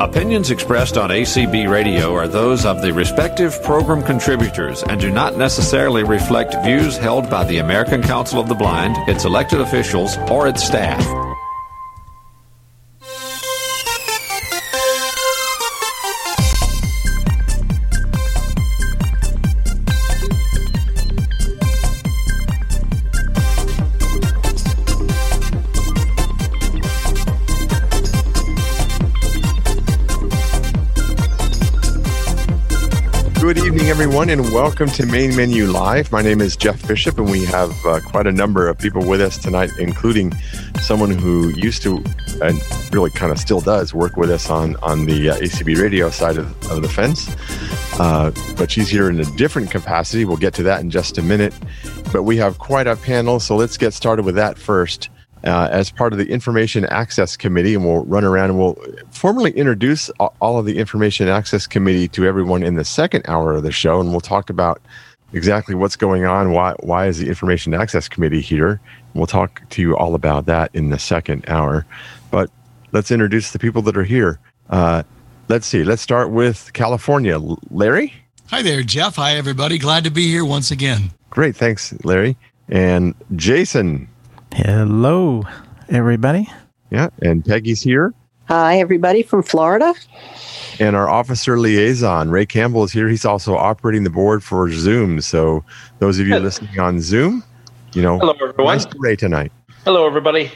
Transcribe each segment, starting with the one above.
Opinions expressed on ACB Radio are those of the respective program contributors and do not necessarily reflect views held by the American Council of the Blind, its elected officials, or its staff. Everyone, and welcome to Main Menu Live. My name is Jeff Bishop, and we have uh, quite a number of people with us tonight, including someone who used to and really kind of still does work with us on on the uh, ACB radio side of, of the fence. Uh, but she's here in a different capacity. We'll get to that in just a minute. But we have quite a panel, so let's get started with that first uh, as part of the Information Access Committee, and we'll run around and we'll formally introduce all of the Information Access Committee to everyone in the second hour of the show, and we'll talk about exactly what's going on. Why why is the Information Access Committee here? We'll talk to you all about that in the second hour. But let's introduce the people that are here. Uh, let's see. Let's start with California. Larry. Hi there, Jeff. Hi, everybody. Glad to be here once again. Great. Thanks, Larry. And Jason. Hello, everybody. Yeah, and Peggy's here. Hi, everybody from Florida. And our officer liaison, Ray Campbell, is here. He's also operating the board for Zoom. So, those of you Hello. listening on Zoom, you know, hello everyone. Nice Ray tonight. Hello, everybody.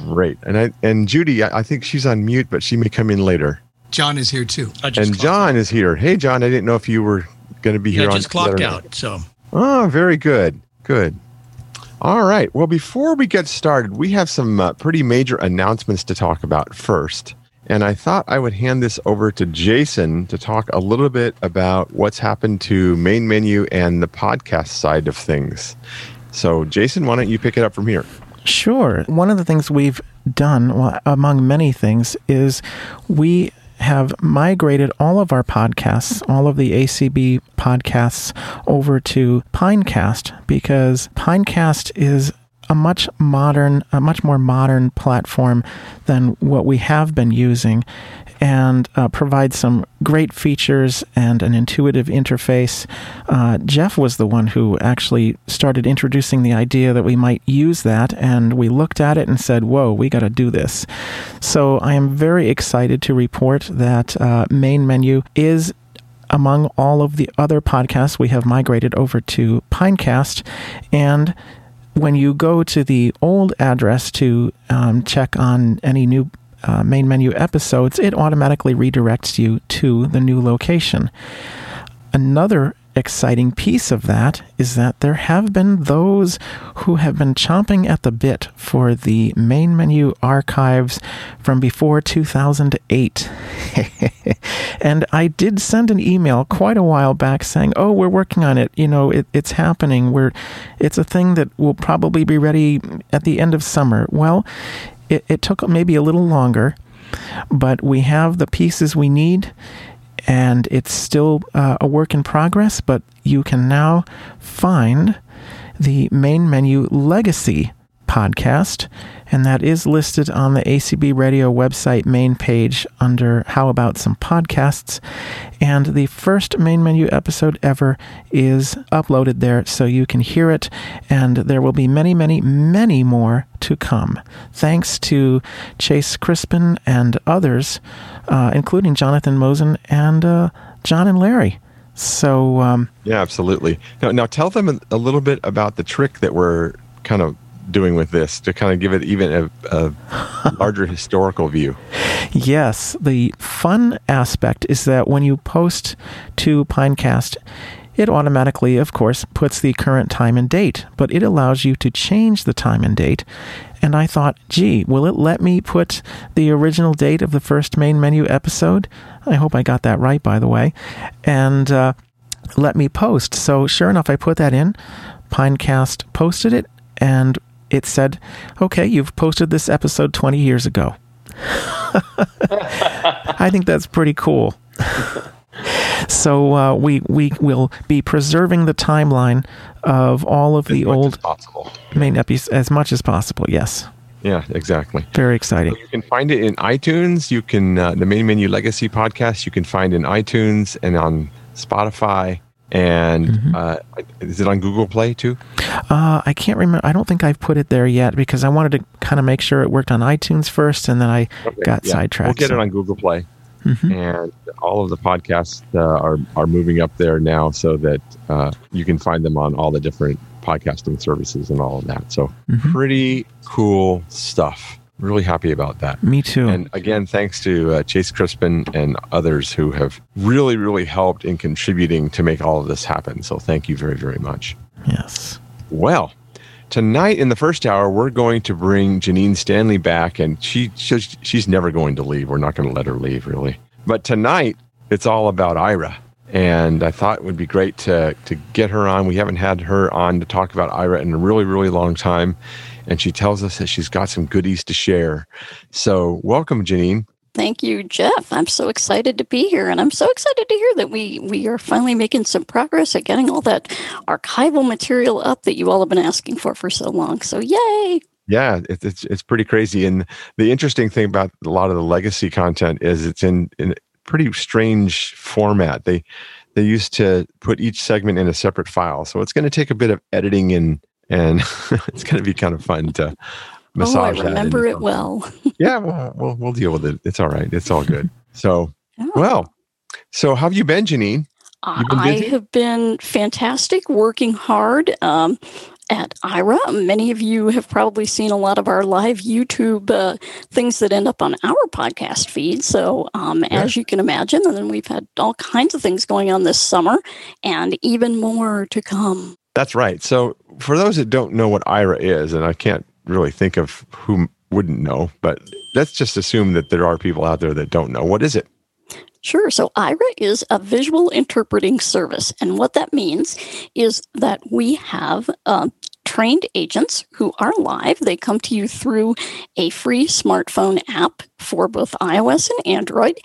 Great. And I and Judy, I, I, think she's on mute, but she may come in later. John is here too. And John out. is here. Hey, John, I didn't know if you were going to be yeah, here. I just clocked out. So. Oh, very good. Good. All right. Well, before we get started, we have some uh, pretty major announcements to talk about first. And I thought I would hand this over to Jason to talk a little bit about what's happened to main menu and the podcast side of things. So, Jason, why don't you pick it up from here? Sure. One of the things we've done, well, among many things, is we have migrated all of our podcasts, all of the ACB podcasts, over to Pinecast because Pinecast is a much modern, a much more modern platform than what we have been using and uh, some great features and an intuitive interface. Uh, Jeff was the one who actually started introducing the idea that we might use that, and we looked at it and said, Whoa, we got to do this. So I am very excited to report that uh, Main Menu is among all of the other podcasts we have migrated over to Pinecast. And when you go to the old address to um, check on any new uh, main menu episodes, it automatically redirects you to the new location. Another exciting piece of that is that there have been those who have been chomping at the bit for the main menu archives from before 2008. and I did send an email quite a while back saying, "Oh, we're working on it. You know, it, it's happening. We're it's a thing that will probably be ready at the end of summer." Well, it, it took maybe a little longer, but we have the pieces we need and it's still uh, a work in progress, but you can now find the main menu legacy podcast, and that is listed on the ACB Radio website main page under How About Some Podcasts. And the first main menu episode ever is uploaded there so you can hear it, and there will be many, many, many more to come. Thanks to Chase Crispin and others, uh, including Jonathan Mosen and uh, John and Larry. So, um, yeah, absolutely. Now, now tell them a little bit about the trick that we're kind of doing with this to kind of give it even a, a larger historical view? Yes, the fun aspect is that when you post to Pinecast, it automatically, of course, puts the current time and date, but it allows you to change the time and date. And I thought, gee, will it let me put the original date of the first main menu episode? I hope I got that right, by the way. And uh, let me post. So, sure enough, I put that in. Pinecast posted it, and it said, okay, you've posted this episode 20 years ago. I think that's pretty cool. so uh, we we will be preserving the timeline of all of as the old possible. main episodes as much as possible. Yes. Yeah, exactly. Very exciting. So you can find it in iTunes. You can uh, the Main Menu Legacy podcast. You can find in iTunes and on Spotify. And mm-hmm. uh, is it on Google Play too? Uh, I can't remember. I don't think I've put it there yet because I wanted to kind of make sure it worked on iTunes first, and then I okay, got yeah. sidetracked. We'll get so. it on Google Play, mm-hmm. and all of the podcasts uh, are are moving up there now, so that uh, you can find them on all the different podcasting services and all of that. So mm-hmm. pretty cool stuff. Really happy about that. Me too. And again, thanks to uh, Chase Crispin and others who have really, really helped in contributing to make all of this happen. So thank you very, very much. Yes. Well, tonight in the first hour, we're going to bring Janine Stanley back, and she she's, she's never going to leave. We're not going to let her leave, really. But tonight, it's all about Aira. and I thought it would be great to to get her on. We haven't had her on to talk about Aira in a really really long time, and she tells us that she's got some goodies to share. So welcome, Janine. Thank you, Jeff. I'm so excited to be here, and I'm so excited to hear that we we are finally making some progress at getting all that archival material up that you all have been asking for for so long. So yay! Yeah, it's it's, it's pretty crazy. And the interesting thing about a lot of the legacy content is it's in, in pretty strange format. They they used to put each segment in a separate file, so it's going to take a bit of editing and and it's going to be kind of fun to massage. Oh, I remember it well. yeah, well, we'll we'll deal with it. It's all right. It's all good. So, oh. well, so how have you been, Janine? Been I have been fantastic, working hard. Um, at Aira. Many of you have probably seen a lot of our live YouTube uh, things that end up on our podcast feed. So, um, yeah. as you can imagine, and then we've had all kinds of things going on this summer and even more to come. That's right. So, for those that don't know what Aira is, and I can't really think of who wouldn't know, but let's just assume that there are people out there that don't know. What is it? Sure. So Aira is a visual interpreting service. And what that means is that we have uh, trained agents who are live. They come to you through a free smartphone app for both iOS and Android,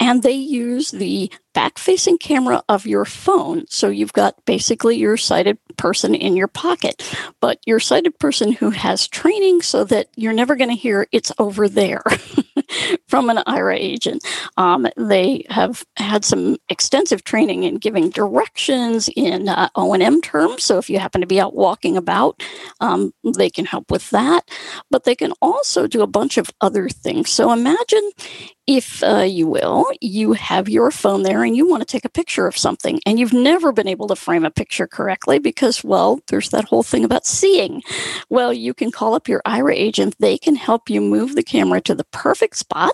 and they use the back facing camera of your phone. So you've got basically your sighted person in your pocket, but your sighted person who has training so that you're never going to hear it's over there. from an Aira agent. Um, they have had some extensive training in giving directions in uh, O&M terms. So if you happen to be out walking about, um, they can help with that. But they can also do a bunch of other things. So imagine if uh, you will, you have your phone there and you want to take a picture of something, and you've never been able to frame a picture correctly because, well, there's that whole thing about seeing. Well, you can call up your Aira agent. They can help you move the camera to the perfect spot,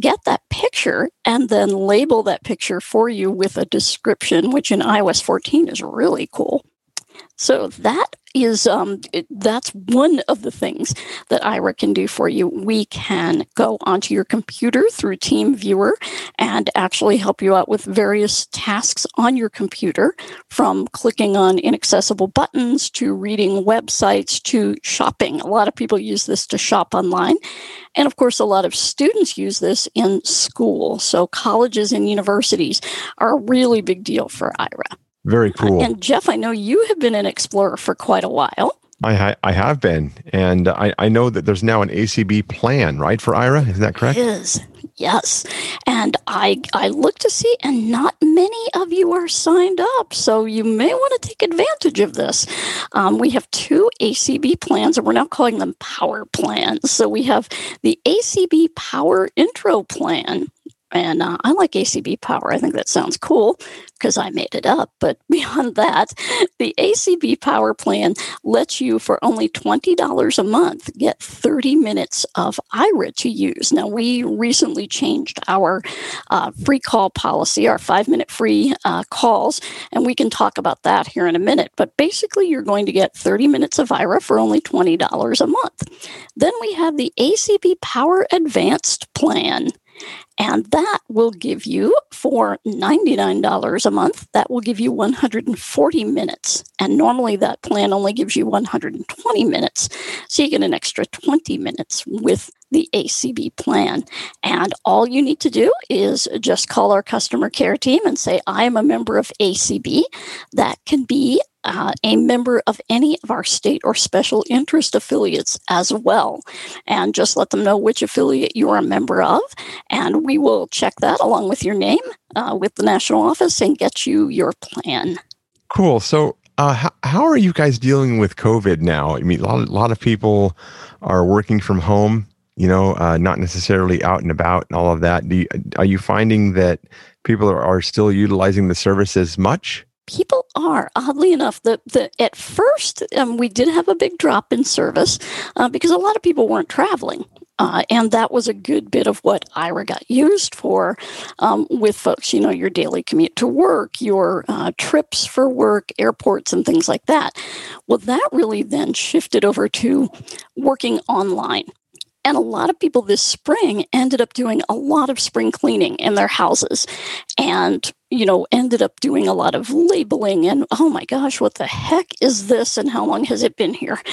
get that picture, and then label that picture for you with a description, which in iOS 14 is really cool. So that is um, that's one of the things that Aira can do for you. We can go onto your computer through TeamViewer and actually help you out with various tasks on your computer, from clicking on inaccessible buttons to reading websites to shopping. A lot of people use this to shop online, and of course, a lot of students use this in school. So colleges and universities are a really big deal for Aira. Very cool. And Jeff, I know you have been an explorer for quite a while. I, I have been, and I, I know that there's now an ACB plan, right, for Aira? Is that correct? It is. Yes, and I I look to see, and not many of you are signed up, so you may want to take advantage of this. Um, we have two ACB plans, and we're now calling them Power plans. So we have the ACB Power Intro Plan, and uh, I like ACB Power. I think that sounds cool because I made it up. But beyond that, the ACB Power Plan lets you, for only $20 a month, get 30 minutes of Aira to use. Now, we recently changed our uh, free call policy, our five minute free uh, calls, and we can talk about that here in a minute. But basically, you're going to get 30 minutes of Aira for only $20 a month. Then we have the ACB Power Advanced Plan. And that will give you, for $99 a month, that will give you 140 minutes. And normally that plan only gives you 120 minutes. So you get an extra 20 minutes with the ACB plan. And all you need to do is just call our customer care team and say, I am a member of ACB. That can be uh, a member of any of our state or special interest affiliates as well. And just let them know which affiliate you are a member of. And we will check that along with your name uh, with the national office and get you your plan. Cool. So, uh, how, how are you guys dealing with COVID now? I mean, a lot, a lot of people are working from home, you know, uh, not necessarily out and about and all of that. You, are you finding that people are, are still utilizing the service as much? People are oddly enough the, the at first um, we did have a big drop in service uh, because a lot of people weren't traveling uh, and that was a good bit of what Aira got used for um, with folks, you know, your daily commute to work, your uh, trips for work, airports, and things like that. Well, that really then shifted over to working online. And a lot of people this spring ended up doing a lot of spring cleaning in their houses and, you know, ended up doing a lot of labeling and, oh my gosh, what the heck is this and how long has it been here?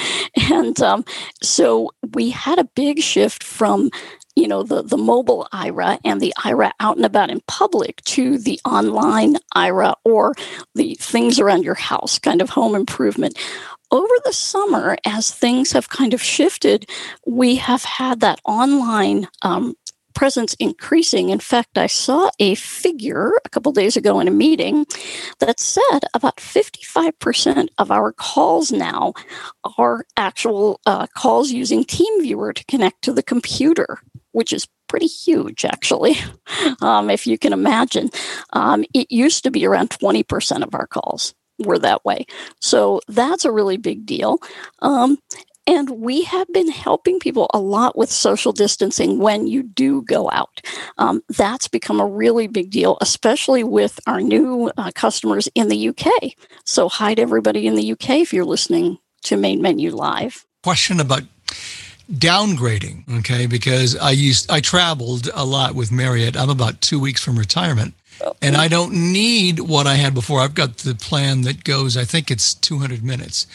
And um, so we had a big shift from you know the the mobile Aira and the Aira out and about in public to the online Aira or the things around your house kind of home improvement over the summer, as things have kind of shifted, we have had that online um, presence increasing. In fact, I saw a figure a couple days ago in a meeting that said about 55% of our calls now are actual uh, calls using TeamViewer to connect to the computer, which is pretty huge, actually, um, if you can imagine. Um, it used to be around 20% of our calls were that way. So that's a really big deal. Um, and we have been helping people a lot with social distancing when you do go out. Um, that's become a really big deal, especially with our new uh, customers in the UK. So, hi to everybody in the UK if you're listening to Main Menu Live. Question about downgrading, okay? Because I used I traveled a lot with Marriott. I'm about two weeks from retirement, and I don't need what I had before. I've got the plan that goes, I think it's 200 minutes.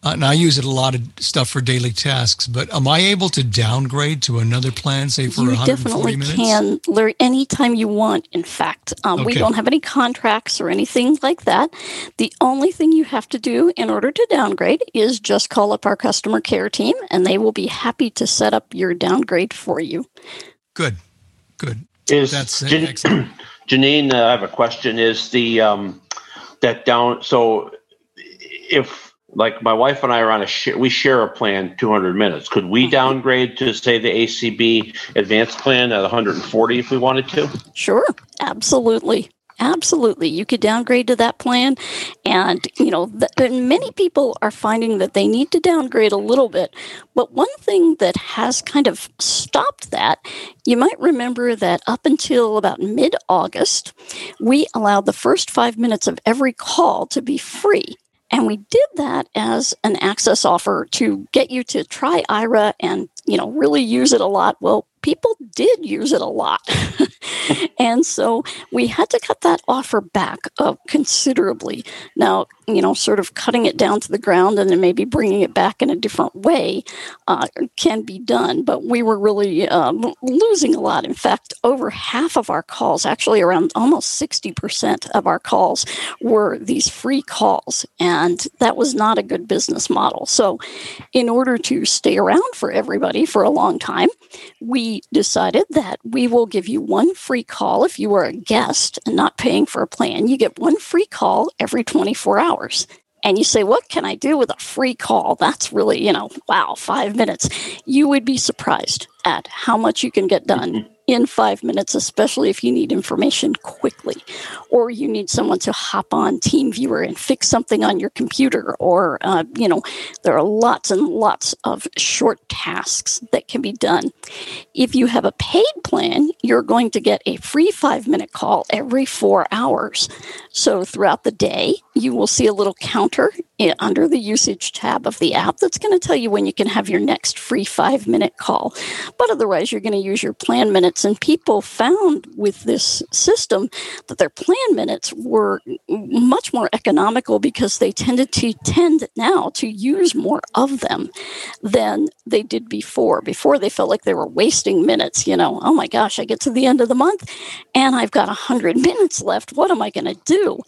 Uh, and I use it a lot of stuff for daily tasks, but am I able to downgrade to another plan, say for you 140 minutes? You definitely can, Larry, anytime you want, in fact. Um, okay. We don't have any contracts or anything like that. The only thing you have to do in order to downgrade is just call up our customer care team, and they will be happy to set up your downgrade for you. Good, good. Is That's excellent. Janine, uh, I have a question. Is the um, that down? So if like my wife and I are on a share, we share a plan 200 minutes. Could we mm-hmm. downgrade to say the ACB advanced plan at 140 if we wanted to? Sure, absolutely. Absolutely. You could downgrade to that plan. And, you know, th- many people are finding that they need to downgrade a little bit. But one thing that has kind of stopped that, you might remember that up until about mid August, we allowed the first five minutes of every call to be free. And we did that as an access offer to get you to try Aira and, you know, really use it a lot. Well, people did use it a lot. and so we had to cut that offer back uh, considerably. Now, you know, sort of cutting it down to the ground and then maybe bringing it back in a different way uh, can be done. But we were really um, losing a lot. In fact, over half of our calls, actually around almost 60% of our calls, were these free calls. And that was not a good business model. So, in order to stay around for everybody for a long time, we decided that we will give you one free call if you are a guest and not paying for a plan. You get one free call every 24 hours. And you say, What can I do with a free call? That's really, you know, wow, five minutes. You would be surprised at how much you can get done mm-hmm. In five minutes, especially if you need information quickly, or you need someone to hop on TeamViewer and fix something on your computer, or, uh, you know, there are lots and lots of short tasks that can be done. If you have a paid plan, you're going to get a free five minute call every four hours. So throughout the day, you will see a little counter under the usage tab of the app that's going to tell you when you can have your next free five minute call. But otherwise, you're going to use your plan minutes minutes. And people found with this system that their plan minutes were much more economical because they tended to tend now to use more of them than they did before. Before they felt like they were wasting minutes, you know, oh my gosh, I get to the end of the month and I've got 100 minutes left. What am I going to do?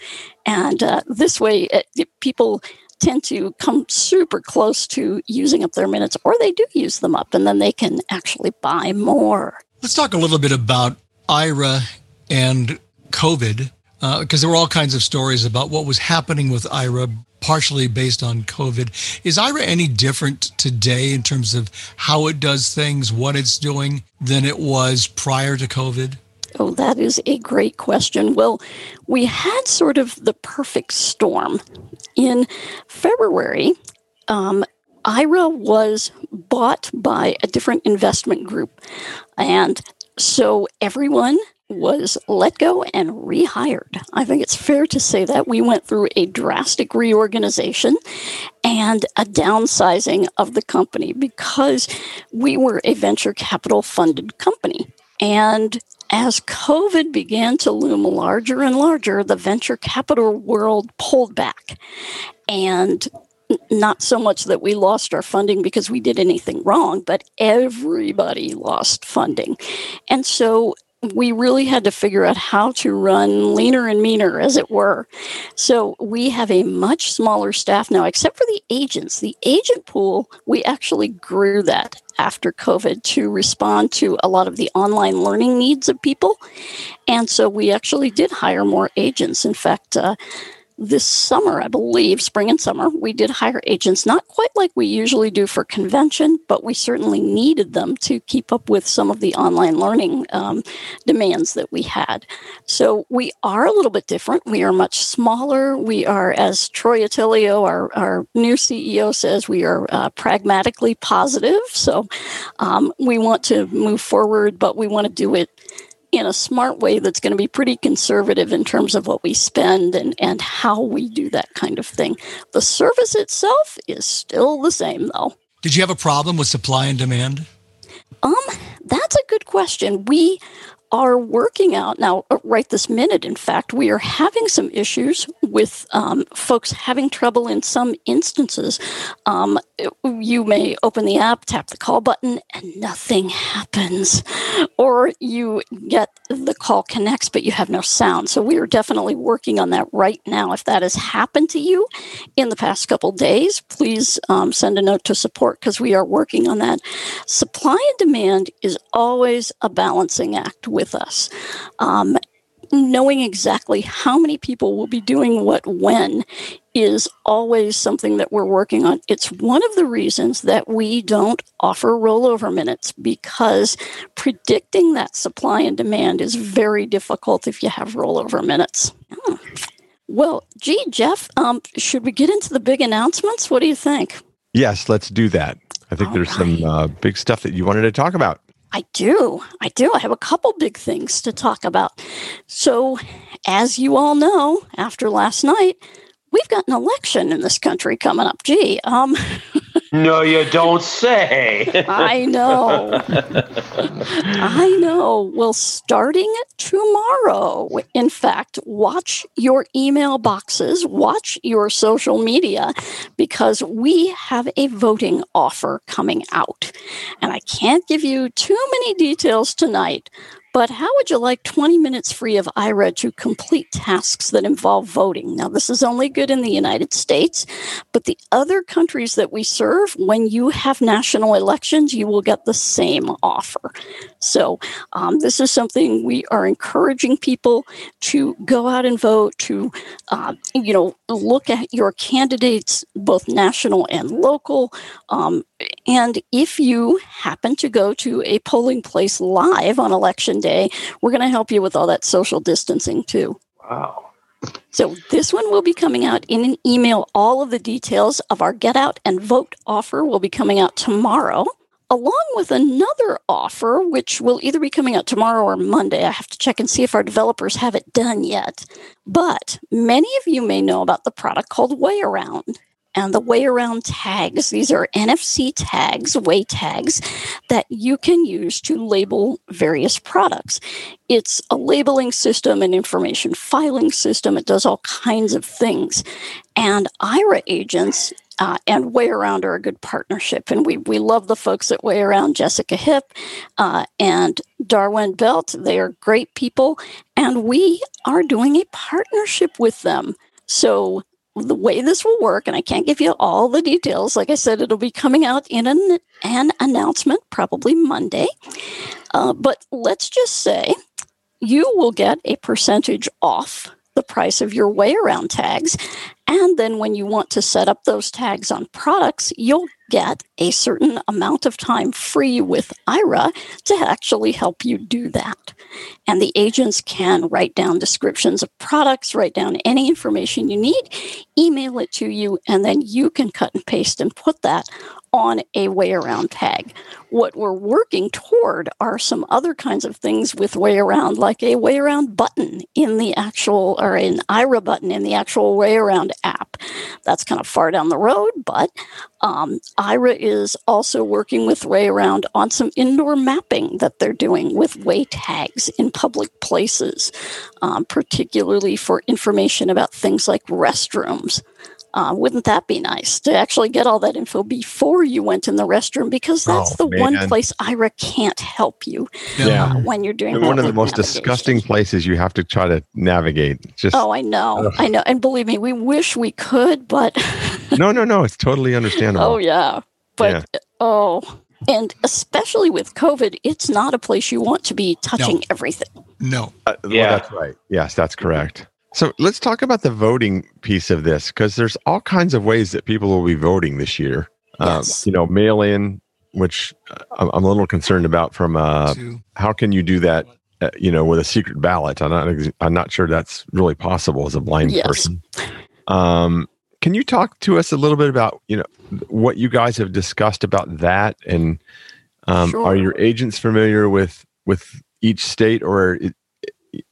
And uh, this way, it, it, people tend to come super close to using up their minutes, or they do use them up, and then they can actually buy more. Let's talk a little bit about Aira and COVID, because uh, there were all kinds of stories about what was happening with Aira, partially based on COVID. Is Aira any different today in terms of how it does things, what it's doing, than it was prior to COVID? Oh, that is a great question. Well, we had sort of the perfect storm. In February, um, Aira was bought by a different investment group. And so everyone was let go and rehired. I think it's fair to say that we went through a drastic reorganization and a downsizing of the company because we were a venture capital funded company. And as COVID began to loom larger and larger, the venture capital world pulled back. And not so much that we lost our funding because we did anything wrong, but everybody lost funding. And so we really had to figure out how to run leaner and meaner, as it were. So we have a much smaller staff now, except for the agents. The agent pool, we actually grew that after COVID to respond to a lot of the online learning needs of people. And so we actually did hire more agents. In fact, uh, this summer, I believe, spring and summer, we did hire agents, not quite like we usually do for convention, but we certainly needed them to keep up with some of the online learning um, demands that we had. So we are a little bit different. We are much smaller. We are, as Troy Otillio, our, our new CEO, says, we are uh, pragmatically positive. So um, we want to move forward, but we want to do it in a smart way that's going to be pretty conservative in terms of what we spend and, and how we do that kind of thing. The service itself is still the same, though. Did you have a problem with supply and demand? Um, that's a good question. We are working out now, uh, right this minute, in fact, we are having some issues with um, folks having trouble in some instances. Um, you may open the app, tap the call button, and nothing happens. Or you get the call connects, but you have no sound. So we are definitely working on that right now. If that has happened to you in the past couple days, please um, send a note to support because we are working on that. Supply and demand is always a balancing act with us. Um, knowing exactly how many people will be doing what when is always something that we're working on. It's one of the reasons that we don't offer rollover minutes because predicting that supply and demand is very difficult if you have rollover minutes. Oh. Well, gee, Jeff, um, should we get into the big announcements? What do you think? Yes, let's do that. I think All there's right. some uh, big stuff that you wanted to talk about. I do. I do. I have a couple big things to talk about. So, as you all know, after last night, we've got an election in this country coming up. Gee, um, no, you don't say. I know. I know. Well, starting tomorrow, in fact, watch your email boxes, watch your social media, because we have a voting offer coming out. And I can't give you too many details tonight, but how would you like 20 minutes free of Aira to complete tasks that involve voting? Now, this is only good in the United States, but the other countries that we serve, when you have national elections, you will get the same offer. So, um, this is something we are encouraging people to go out and vote, to, uh, you know, look at your candidates, both national and local. Um, and if you happen to go to a polling place live on election day, we're going to help you with all that social distancing too. Wow. So this one will be coming out in an email. All of the details of our get out and vote offer will be coming out tomorrow, along with another offer, which will either be coming out tomorrow or Monday. I have to check and see if our developers have it done yet. But many of you may know about the product called Way Around. And the way around tags. These are NFC tags, way tags that you can use to label various products. It's a labeling system, an information filing system. It does all kinds of things. And Aira agents uh, and Way Around are a good partnership. And we, we love the folks at Way Around, Jessica Hipp uh, and Darwin Belt. They are great people. And we are doing a partnership with them. So the way this will work, and I can't give you all the details. Like I said, it'll be coming out in an, an announcement probably Monday. Uh, but let's just say you will get a percentage off the price of your way around tags. And then when you want to set up those tags on products, you'll get a certain amount of time free with Aira to actually help you do that. And the agents can write down descriptions of products, write down any information you need, email it to you, and then you can cut and paste and put that on a way around tag. What we're working toward are some other kinds of things with way around, like a way around button in the actual, or an Aira button in the actual way around app. That's kind of far down the road, but um, Aira is also working with way around on some indoor mapping that they're doing with way tags in public places, um, particularly for information about things like restrooms. Uh, wouldn't that be nice to actually get all that info before you went in the restroom? Because that's oh, the man. one place Aira can't help you yeah. Uh, when you're doing one of the most navigation. disgusting places you have to try to navigate. Just oh, I know, uh, I know, and believe me, we wish we could, but no, no, no, it's totally understandable. Oh yeah, but yeah. oh, and especially with COVID, it's not a place you want to be touching no. everything. No. Uh, yeah, well, that's right. Yes, that's correct. So let's talk about the voting piece of this because there's all kinds of ways that people will be voting this year. Um, yes. you know, mail in, which I'm a little concerned about from uh, how can you do that, uh, you know, with a secret ballot? I'm not, I'm not sure that's really possible as a blind yes. person. Um, can you talk to us a little bit about, you know, what you guys have discussed about that? And um, sure. are your agents familiar with, with each state or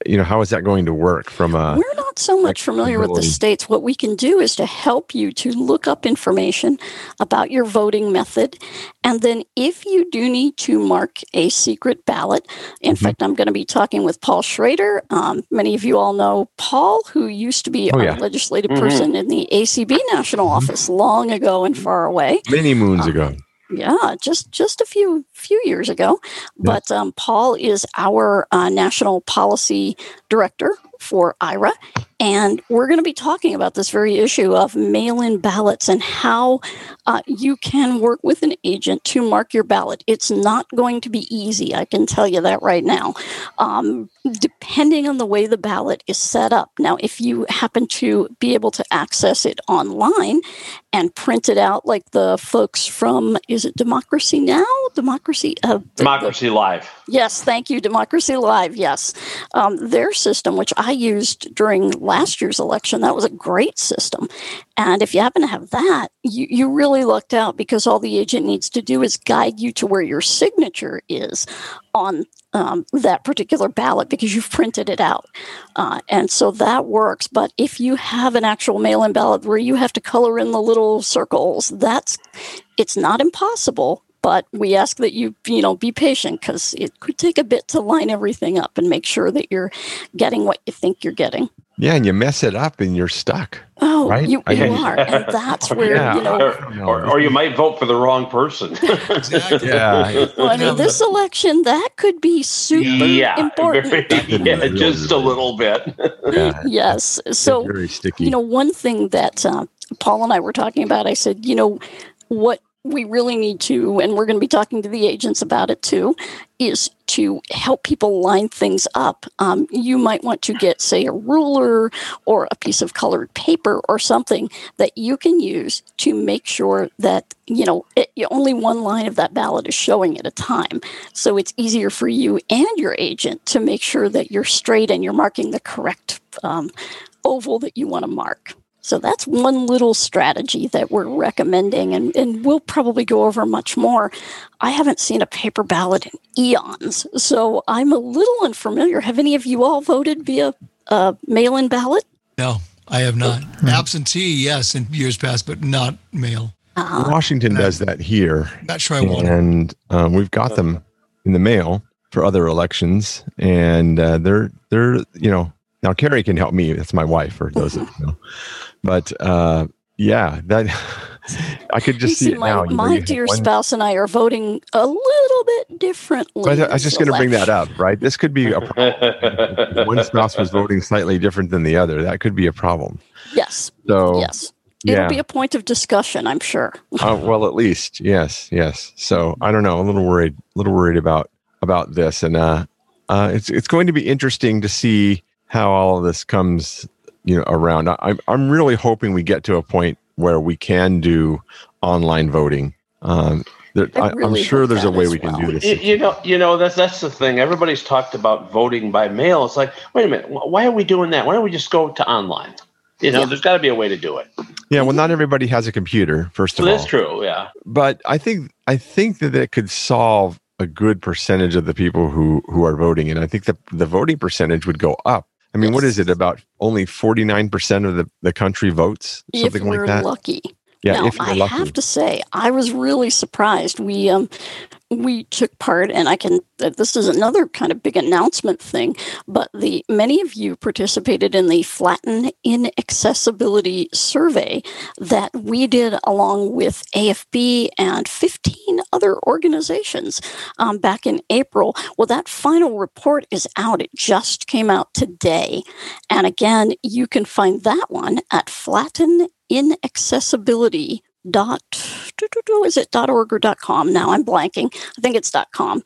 you know how is that going to work from a we're not so much familiar with the states what we can do is to help you to look up information about your voting method and then if you do need to mark a secret ballot in mm-hmm. fact i'm going to be talking with paul schroeder um, many of you all know paul who used to be oh, our yeah. legislative mm-hmm. person in the acb national mm-hmm. office long ago and far away many moons um, ago yeah, just just a few few years ago. But um, Paul is our uh, national policy director for Aira and we're going to be talking about this very issue of mail in ballots and how uh, you can work with an agent to mark your ballot. It's not going to be easy, I can tell you that right now, um, depending on the way the ballot is set up. Now, if you happen to be able to access it online and print it out like the folks from, is it Democracy Now? Democracy? Uh, Democracy the, Live. Yes, thank you. Democracy Live, yes. Um, their system, which I used during last year's election. That was a great system. And if you happen to have that, you, you really lucked out because all the agent needs to do is guide you to where your signature is on um, that particular ballot because you've printed it out. Uh, and so that works. But if you have an actual mail in ballot where you have to color in the little circles, that's it's not impossible but we ask that you you know be patient because it could take a bit to line everything up and make sure that you're getting what you think you're getting yeah and you mess it up and you're stuck. Oh right? you, you are and that's where yeah. you know or, or, or, you might vote for the wrong person. Yeah. Well, i mean this election that could be super yeah, important. Very, yeah just a little bit. Yeah. yes. So you know one thing that uh, paul and i were talking about i said you know what we really need to, and we're going to be talking to the agents about it too, is to help people line things up. Um, you might want to get, say, a ruler or a piece of colored paper or something that you can use to make sure that, you know, it, only one line of that ballot is showing at a time. So it's easier for you and your agent to make sure that you're straight and you're marking the correct um, oval that you want to mark. So that's one little strategy that we're recommending, and, and we'll probably go over much more. I haven't seen a paper ballot in eons, so I'm a little unfamiliar. Have any of you all voted via a mail in ballot? No. I have not. Mm-hmm. Absentee, yes, in years past, but not mail. Uh, Washington does that here. Not sure I want. And um, we've got them in the mail for other elections, and uh, they're they're you know now Carrie can help me. That's my wife, or those that know. But uh, yeah, that I could just see, see, it my, now. my dear spouse and I are voting a little bit differently. But I was just going to bring that up, right? This could be a problem. one spouse was voting slightly different than the other. That could be a problem. Yes. So yes. It'll yeah. be a point of discussion, I'm sure. uh, well, at least, yes, yes. So I don't know. A little worried, a little worried about about this, and uh, uh, it's it's going to be interesting to see how all of this comes, you know, around. I'm I'm really hoping we get to a point where we can do online voting. Um, there, I am sure there's a way we well. can do this. You, you, know, you know that's that's the thing. Everybody's talked about voting by mail. It's like, wait a minute, why are we doing that? Why don't we just go to online? You know, yeah. there's got to be a way to do it. Yeah, well, not everybody has a computer. First of well, all, that's true. Yeah, but I think I think that it could solve a good percentage of the people who who are voting, and I think that the voting percentage would go up I mean, what is it about? Only forty nine percent of the, the country votes, something like that. Lucky. Yeah, now, I lucky. have to say, I was really surprised. We um, we took part, and I can. This is another kind of big announcement thing, but the many of you participated in the Flatten Inaccessibility Survey that we did along with AFB and 15 other organizations um, back in April. Well, that final report is out. It just came out today, and again, you can find that one at Flatten inaccessibility dot is it dot org or dot com? Now i'm blanking. I think it's dot com.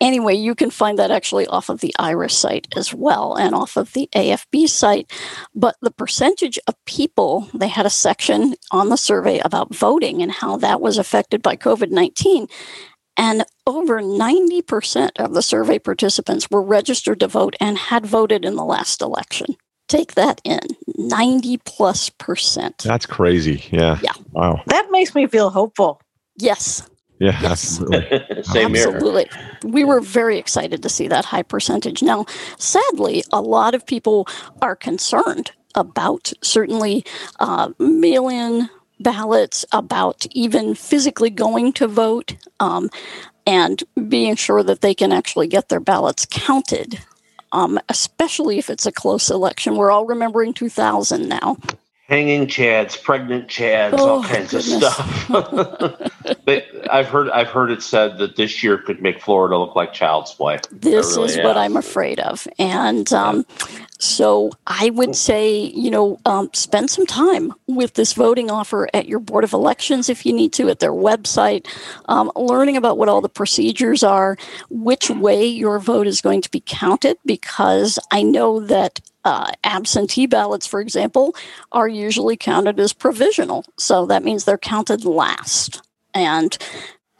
Anyway you can find that actually off of the Aira's site as well and off of the afb site. But the percentage of people they had a section on the survey about voting and how that was affected by covid-19 and over 90% of the survey participants were registered to vote and had voted in the last election Take that in 90 plus percent. That's crazy. Yeah. Yeah. Wow. That makes me feel hopeful. Yes. Yeah, yes. absolutely. Same absolutely. Here. We were very excited to see that high percentage. Now, sadly, a lot of people are concerned about certainly uh, mail in ballots, about even physically going to vote, um, and being sure that they can actually get their ballots counted um, especially if it's a close election. We're all remembering 2000 now. Hanging chads, pregnant chads, oh, all kinds goodness. of stuff. I've heard I've heard it said that this year could make Florida look like child's play. This really is what I'm afraid of, and um, so I would say, you know, um, spend some time with this voting offer at your Board of Elections if you need to, at their website, um, learning about what all the procedures are, which way your vote is going to be counted, because I know that uh, absentee ballots, for example, are usually counted as provisional. So that means they're counted last. And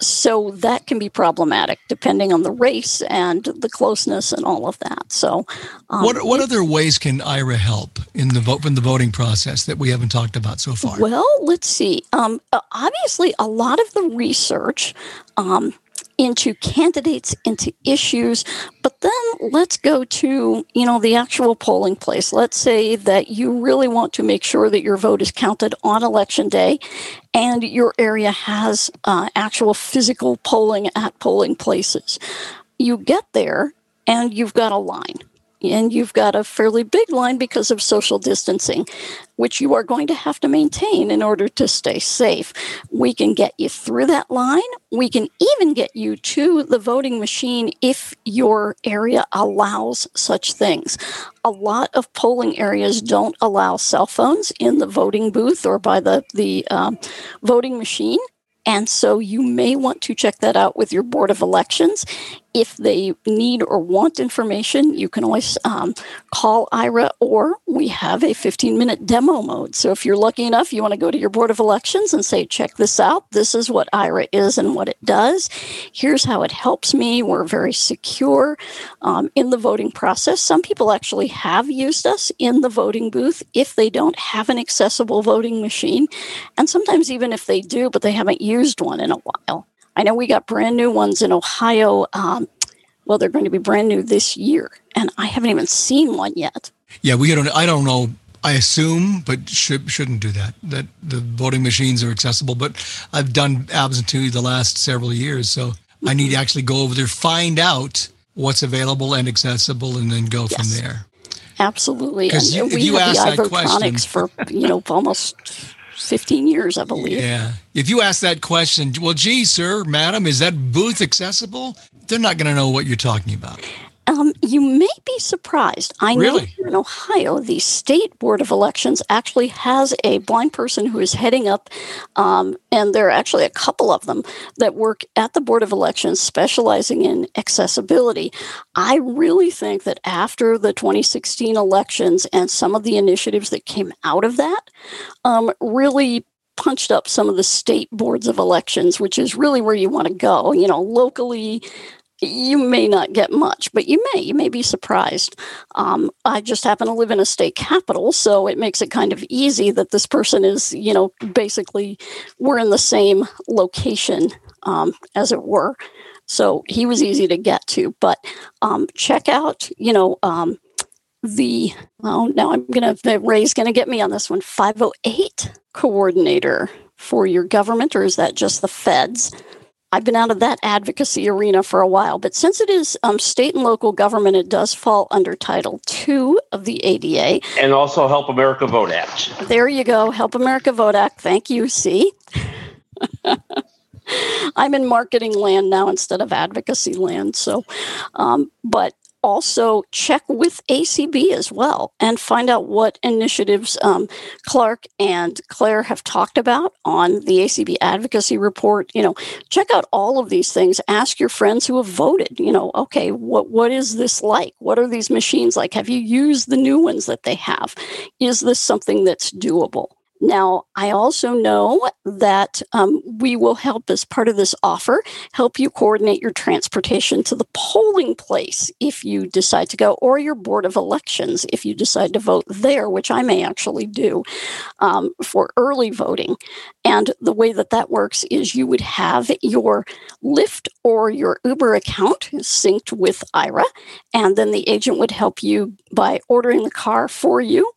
so that can be problematic depending on the race and the closeness and all of that. So, um, what what other ways can Aira help in the vote in the voting process that we haven't talked about so far? Well, let's see. Um, obviously, a lot of the research um, into candidates, into issues, but then let's go to, you know, the actual polling place. Let's say that you really want to make sure that your vote is counted on election day and your area has uh, actual physical polling at polling places. You get there and you've got a line and you've got a fairly big line because of social distancing, which you are going to have to maintain in order to stay safe. We can get you through that line. We can even get you to the voting machine if your area allows such things. A lot of polling areas don't allow cell phones in the voting booth or by the, the um, voting machine. And so you may want to check that out with your Board of Elections. If they need or want information, you can always um, call Aira or we have a 15 minute demo mode. So if you're lucky enough, you want to go to your Board of Elections and say, check this out. This is what Aira is and what it does. Here's how it helps me. We're very secure um, in the voting process. Some people actually have used us in the voting booth if they don't have an accessible voting machine. And sometimes even if they do, but they haven't used one in a while. I know we got brand new ones in Ohio. Um, well, they're going to be brand new this year, and I haven't even seen one yet. Yeah, we don't. I don't know I assume, but should, shouldn't do that. That the voting machines are accessible. But I've done absentee the last several years, so I need to actually go over there, find out what's available and accessible, and then go yes. from there. Absolutely, and you, we you have the Ivotronics for you know almost 15 years, I believe. Yeah. If you ask that question, well, gee, sir, madam, is that booth accessible? They're not going to know what you're talking about. Um, you may be surprised. I really? know here in Ohio, the state board of elections actually has a blind person who is heading up, um, and there are actually a couple of them that work at the board of elections specializing in accessibility. I really think that after the 2016 elections and some of the initiatives that came out of that, um, really punched up some of the state boards of elections, which is really where you want to go. You know, locally, you may not get much, but you may. You may be surprised. Um, I just happen to live in a state capital, so it makes it kind of easy that this person is, you know, basically we're in the same location, um, as it were. So he was easy to get to. But um, check out, you know, um, the, oh, now I'm going to, Ray's going to get me on this one 508 coordinator for your government, or is that just the feds? I've been out of that advocacy arena for a while, but since it is um, state and local government, it does fall under Title II of the ADA. And also Help America Vote Act. There you go. Help America Vote Act. Thank you. See? I'm in marketing land now instead of advocacy land. So, um, but also check with ACB as well and find out what initiatives um, Clark and Claire have talked about on the ACB advocacy report. You know, check out all of these things. Ask your friends who have voted. You know, okay, what what is this like? What are these machines like? Have you used the new ones that they have? Is this something that's doable? Now, I also know that um, we will help as part of this offer, help you coordinate your transportation to the polling place if you decide to go, or your board of elections if you decide to vote there, which I may actually do um, for early voting. And the way that that works is you would have your Lyft or your Uber account synced with Aira, and then the agent would help you by ordering the car for you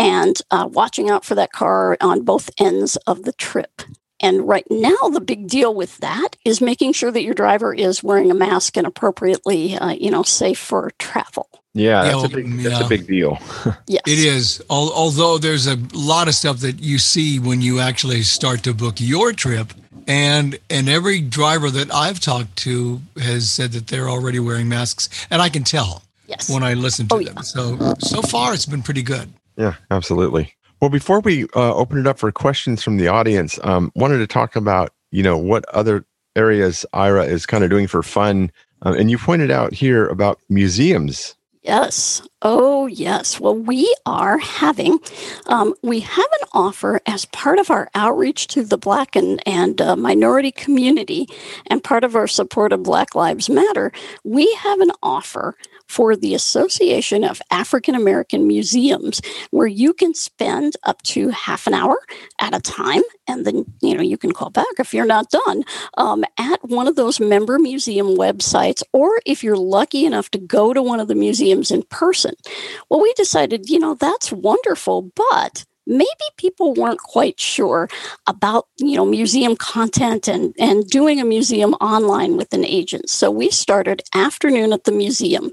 and uh, watching out for that car on both ends of the trip. And right now, the big deal with that is making sure that your driver is wearing a mask and appropriately, uh, you know, safe for travel. Yeah, that's, a, big, yeah. that's a big deal. yes. It is. Although there's a lot of stuff that you see when you actually start to book your trip. And and every driver that I've talked to has said that they're already wearing masks. And I can tell yes. when I listen to oh, them. Yeah. So so far it's been pretty good. Yeah, absolutely. Well, before we uh, open it up for questions from the audience, um, wanted to talk about you know what other areas Aira is kind of doing for fun, uh, and you pointed out here about museums. Yes. Oh, yes. Well, we are having, um, we have an offer as part of our outreach to the Black and, and uh, minority community and part of our support of Black Lives Matter. We have an offer for the Association of African American Museums, where you can spend up to half an hour at a time, and then you know you can call back if you're not done um, at one of those member museum websites, or if you're lucky enough to go to one of the museums in person. Well, we decided, you know, that's wonderful, but maybe people weren't quite sure about you know museum content and and doing a museum online with an agent. So we started afternoon at the museum.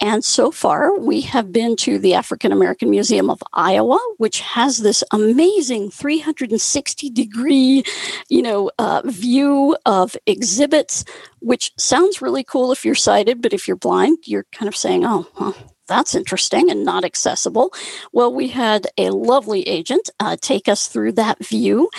And so far we have been to the african american museum of iowa which has this amazing 360 degree you know uh, view of exhibits which sounds really cool if you're sighted but if you're blind you're kind of saying oh well, that's interesting and not accessible. Well, we had a lovely agent uh, take us through that view.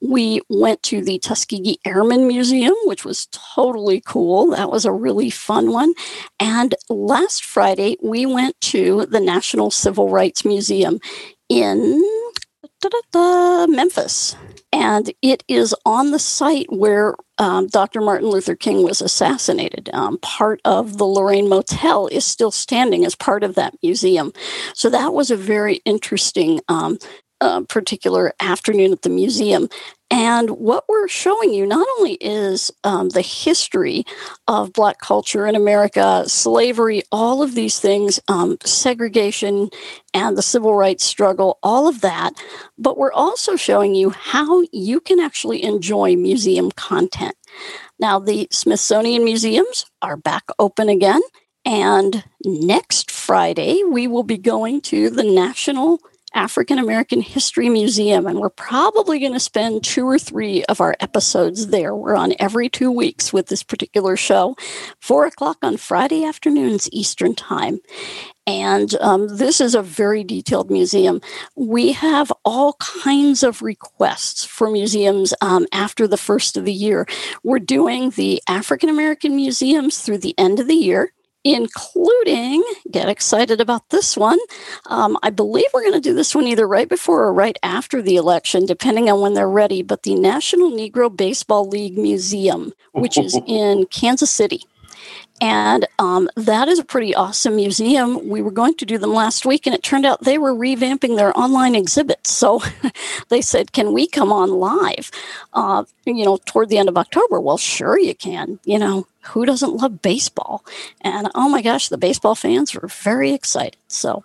We went to the Tuskegee Airmen Museum, which was totally cool. That was a really fun one. And last Friday, we went to the National Civil Rights Museum in Memphis. And it is on the site where um, Dr. Martin Luther King was assassinated. Um, part of the Lorraine Motel is still standing as part of that museum. So that was a very interesting um, uh, particular afternoon at the museum. And what we're showing you not only is um, the history of Black culture in America, slavery, all of these things, um, segregation, and the civil rights struggle, all of that, but we're also showing you how you can actually enjoy museum content. Now, the Smithsonian museums are back open again. And next Friday, we will be going to the National African American History Museum, and we're probably going to spend two or three of our episodes there. We're on every two weeks with this particular show, four o'clock on Friday afternoons Eastern Time. And um, this is a very detailed museum. We have all kinds of requests for museums um, after the first of the year. We're doing the African American museums through the end of the year including, get excited about this one. Um, I believe we're going to do this one either right before or right after the election, depending on when they're ready. But the National Negro Baseball League Museum, which is in Kansas City. And um, that is a pretty awesome museum. We were going to do them last week, and it turned out they were revamping their online exhibits. So they said, Can we come on live, uh, you know, toward the end of October? Well, sure, you can. You know, who doesn't love baseball? And oh my gosh, the baseball fans were very excited. So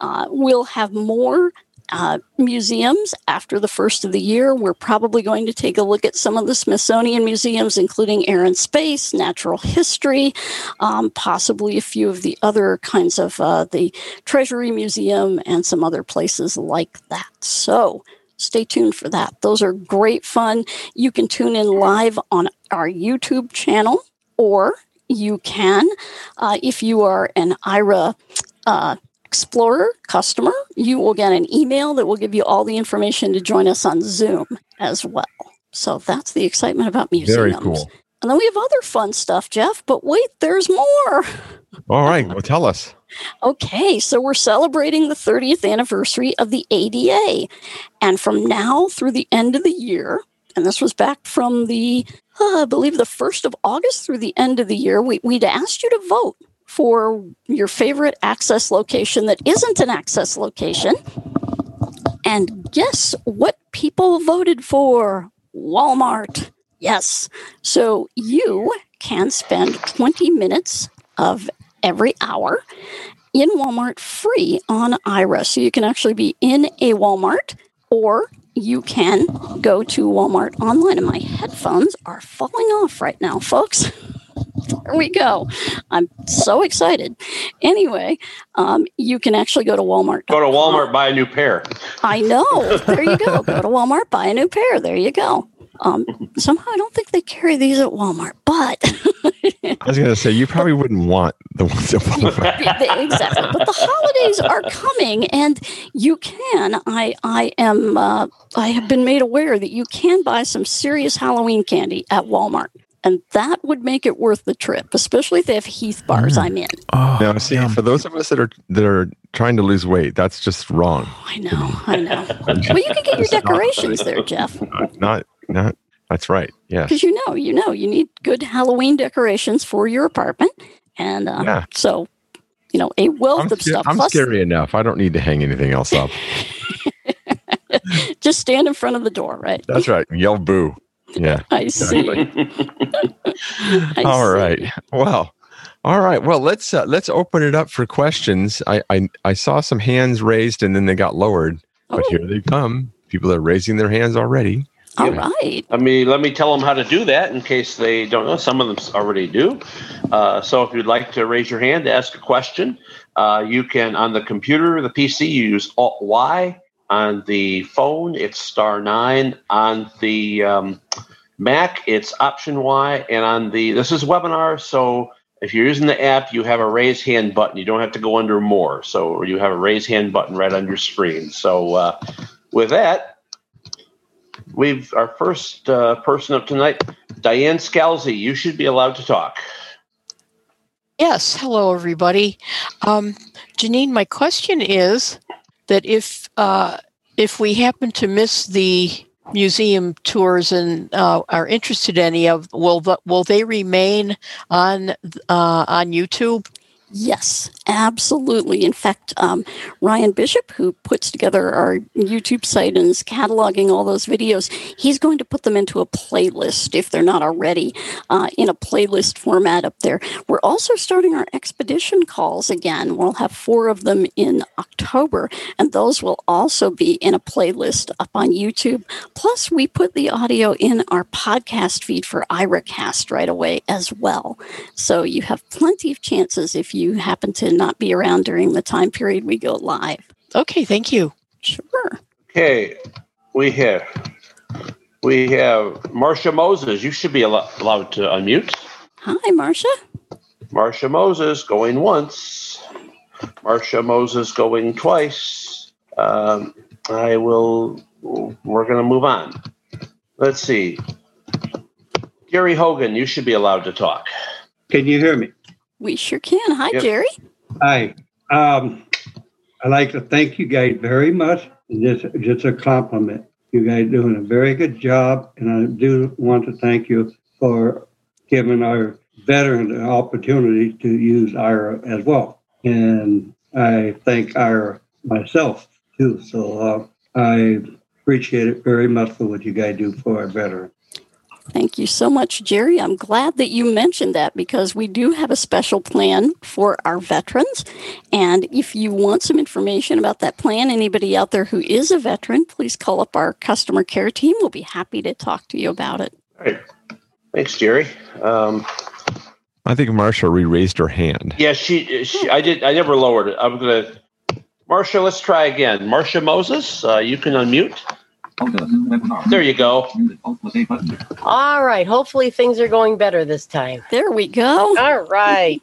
uh, we'll have more uh, museums after the first of the year. We're probably going to take a look at some of the Smithsonian museums, including Air and Space, Natural History, um, possibly a few of the other kinds of uh, the Treasury Museum and some other places like that. So stay tuned for that. Those are great fun. You can tune in live on our YouTube channel, or you can, uh, if you are an Aira uh, Explorer customer, you will get an email that will give you all the information to join us on Zoom as well. So that's the excitement about museums. Very cool. And then we have other fun stuff, Jeff, but wait, there's more. All right, well, tell us. Okay, so we're celebrating the 30th anniversary of the ADA. And from now through the end of the year, and this was back from the, uh, I believe, the 1st of August through the end of the year, we, we'd asked you to vote for your favorite access location that isn't an access location. And guess what people voted for? Walmart. Yes. So you can spend 20 minutes of every hour in Walmart free on Aira. So you can actually be in a Walmart or you can go to Walmart online. And my headphones are falling off right now, folks. there we go. I'm so excited. Anyway, um, you can actually go to Walmart. Go to Walmart, buy a new pair. I know. There you go. go to Walmart, buy a new pair. There you go. Um, somehow I don't think they carry these at Walmart, but I was going to say you probably wouldn't want the ones at Walmart. exactly. But the holidays are coming, and you can. I I am. Uh, I have been made aware that you can buy some serious Halloween candy at Walmart and that would make it worth the trip, especially if they have Heath bars. Mm. I'm in. Oh, now, see, yum. for those of us that are that are trying to lose weight, that's just wrong. Oh, I know, I know. well, you can get your decorations there, Jeff. Not, not. That's right. Yeah. Because you know, you know, you need good Halloween decorations for your apartment, and uh, yeah. so you know, a wealth I'm of stuff. I'm Plus, scary enough. I don't need to hang anything else up. just stand in front of the door, right? That's right. Yell boo. Yeah. I see. I all see. right. Well, all right. Well, let's uh, let's open it up for questions. I, I I saw some hands raised and then they got lowered, but oh. here they come. People are raising their hands already. All yeah. right. Let me let me tell them how to do that in case they don't know. Some of them already do. Uh, so if you'd like to raise your hand to ask a question, uh, you can on the computer, the PC, you use Alt Y on the phone, it's star nine. On the um, Mac, it's option Y. And on the, this is webinar. So if you're using the app, you have a raise hand button. You don't have to go under more. So you have a raise hand button right on your screen. So uh, with that, we've our first uh, person up tonight, Diane Scalzi. You should be allowed to talk. Yes. Hello, everybody. Um, Janine, my question is that if uh, if we happen to miss the museum tours and uh, are interested in any of will will they remain on uh, on YouTube? Yes, absolutely. In fact, um, Ryan Bishop, who puts together our YouTube site and is cataloging all those videos, he's going to put them into a playlist if they're not already uh, in a playlist format up there. We're also starting our expedition calls again. We'll have four of them in October, and those will also be in a playlist up on YouTube. Plus, we put the audio in our podcast feed for AiraCast right away as well. So you have plenty of chances if you happen to not be around during the time period we go live. Okay, thank you. Sure. Okay, we have we have Marcia Moses. You should be allowed to unmute. Hi, Marcia. Marcia Moses going once. Marcia Moses going twice. Um, I will. We're going to move on. Let's see. Gary Hogan, you should be allowed to talk. Can you hear me? We sure can. Hi, yep. Jerry. Hi. Um, I'd like to thank you guys very much. Just, just a compliment. You guys doing a very good job, and I do want to thank you for giving our veterans an opportunity to use Aira as well. And I thank Aira myself too. So uh, I appreciate it very much for what you guys do for our veterans. Thank you so much, Jerry. I'm glad that you mentioned that because we do have a special plan for our veterans. And if you want some information about that plan, anybody out there who is a veteran, please call up our customer care team. We'll be happy to talk to you about it. All right. Thanks, Jerry. Um, I think Marsha re-raised her hand. Yeah, she, she. I did. I never lowered it. I'm gonna. Marsha, let's try again. Marsha Moses, uh, you can unmute. There you go. All right. Hopefully things are going better this time. There we go. All right.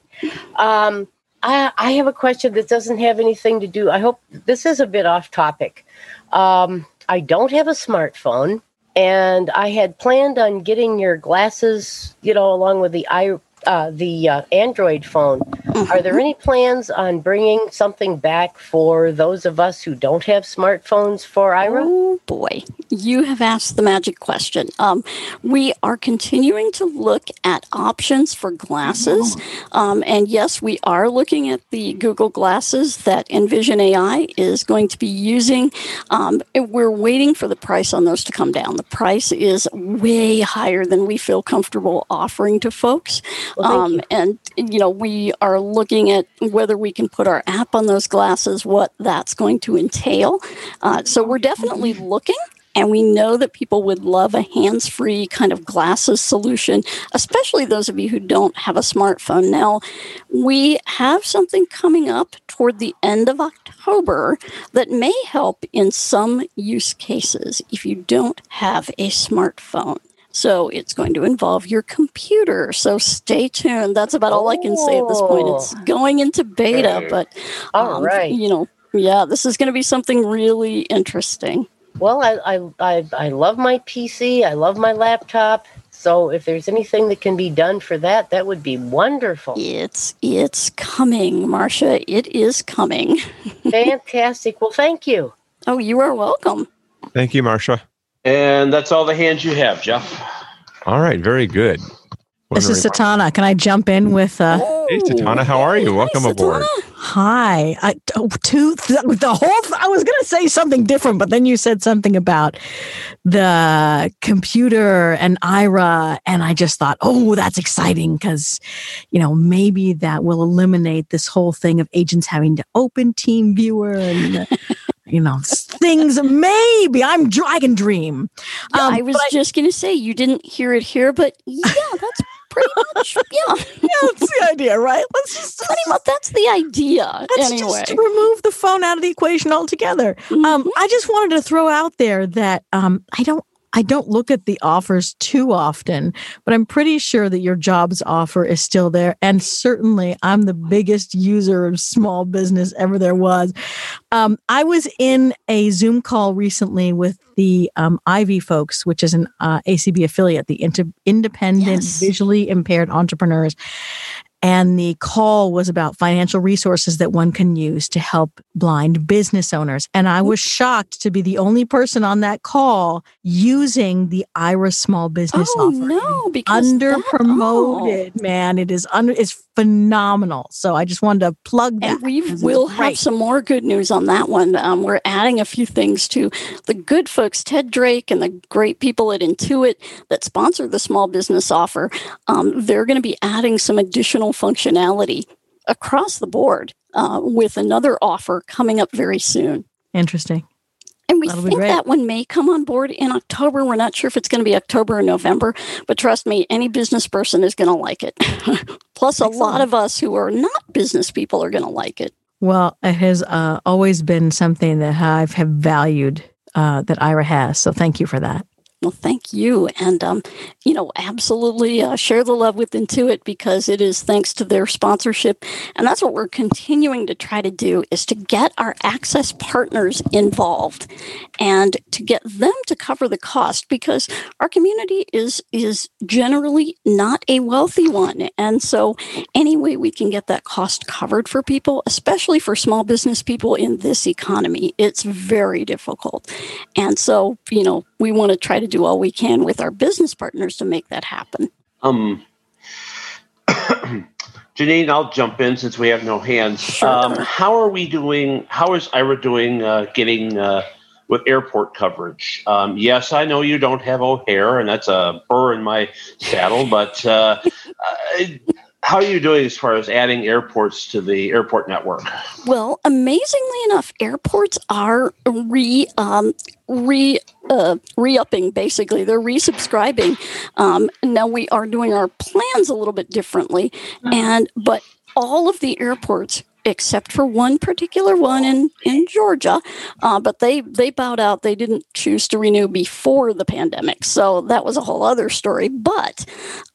Um, I, I have a question that doesn't have anything to do. I hope this is a bit off topic. Um, I don't have a smartphone, and I had planned on getting your glasses, you know, along with the i uh, the uh, Android phone. Mm-hmm. Are there any plans on bringing something back for those of us who don't have smartphones for Aira? Oh boy, you have asked the magic question. Um, we are continuing to look at options for glasses, um, and yes, we are looking at the Google glasses that Envision AI is going to be using. Um, we're waiting for the price on those to come down. The price is way higher than we feel comfortable offering to folks. Well, um, and, you know, we are looking at whether we can put our app on those glasses, what that's going to entail. Uh, so we're definitely looking. And we know that people would love a hands free kind of glasses solution, especially those of you who don't have a smartphone. Now, we have something coming up toward the end of October that may help in some use cases if you don't have a smartphone. So it's going to involve your computer. So stay tuned. That's about all I can say at this point. It's oh. going into beta, but um, all right. you know, yeah, this is going to be something really interesting. Well, I, I, I, I love my PC. I love my laptop. So if there's anything that can be done for that, that would be wonderful. It's it's coming, Marcia. It is coming. Fantastic. Well, thank you. Oh, you are welcome. Thank you, Marcia. And that's all the hands you have, Jeff. All right, very good. This is Satana. Can I jump in with? Uh, hey, Satana, how are you? Welcome Hi, aboard. Hi. I, oh, to the, the whole. I was going to say something different, but then you said something about the computer and Aira, and I just thought, oh, that's exciting because, you know, maybe that will eliminate this whole thing of agents having to open TeamViewer and. you know, things maybe I'm I can dream. Yeah, um, I was just going to say you didn't hear it here, but yeah, that's pretty much yeah. yeah, that's the idea, right? Let's just pretty much that's the idea. Let's anyway. just remove the phone out of the equation altogether. Um, mm-hmm. Um, I just wanted to throw out there that um, I don't I don't look at the offers too often, but I'm pretty sure that your jobs offer is still there. And certainly, I'm the biggest user of small business ever there was. Um, I was in a Zoom call recently with the um, IVIE folks, which is an uh, ACB affiliate, the Inter- Independent yes. Visually Impaired Entrepreneurs. And the call was about financial resources that one can use to help blind business owners. And I was shocked to be the only person on that call using the Aira small business offer. oh, offering. no, because under promoted, oh. man. It is under it's phenomenal. So I just wanted to plug that. And we will have some more good news on that one. Um, we're adding a few things to the good folks, Ted Drake and the great people at Intuit that sponsor the small business offer. Um, they're going to be adding some additional functionality across the board uh, with another offer coming up very soon. Interesting. And we That'll think that one may come on board in October. We're not sure if it's going to be October or November, but trust me, any business person is going to like it. Plus, a lot of us who are not business people are going to like it. Well, it has uh, always been something that I've have valued uh, that Aira has. So thank you for that. Well, thank you. And, um, you know, absolutely uh, share the love with Intuit because it is thanks to their sponsorship. And that's what we're continuing to try to do is to get our access partners involved and to get them to cover the cost because our community is, is generally not a wealthy one. And so any way we can get that cost covered for people, especially for small business people in this economy, it's very difficult. And so, you know, we want to try to do all we can with our business partners to make that happen. Um, Janine, I'll jump in since we have no hands. Um, how are we doing? How is Aira doing uh, getting uh, with airport coverage? Um, yes, I know you don't have O'Hare, and that's a burr in my saddle, but uh, how are you doing as far as adding airports to the airport network? Well, amazingly enough, airports are re um, re uh, re-upping. Basically, they're resubscribing. Um, now we are doing our plans a little bit differently, and but all of the airports. Except for one particular one in, in Georgia, uh, but they they bowed out. They didn't choose to renew before the pandemic, so that was a whole other story. But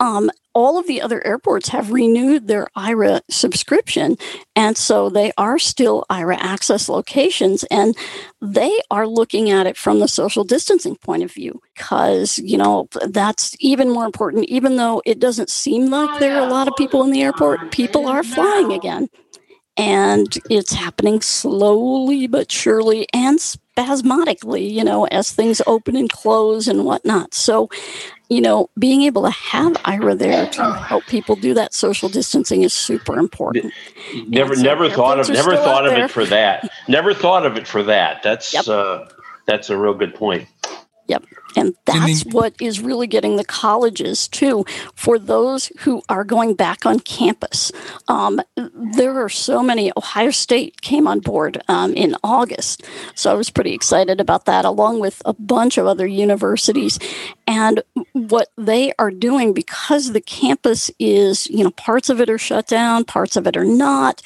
um, all of the other airports have renewed their Aira subscription. And so they are still Aira access locations and they are looking at it from the social distancing point of view because, you know, that's even more important. Even though it doesn't seem like there are a lot of people in the airport, people are flying again. And it's happening slowly but surely and spasmodically, you know, as things open and close and whatnot. So, you know, being able to have Aira there to help people do that social distancing is super important. Never, so never thought of, never thought of there. it for that. Never thought of it for that. That's Yep. uh, that's a real good point. Yep. And that's what is really getting the colleges too for those who are going back on campus. Um, there are so many. Ohio State came on board um, in August. So I was pretty excited about that, along with a bunch of other universities. And what they are doing because the campus is, you know, parts of it are shut down, parts of it are not.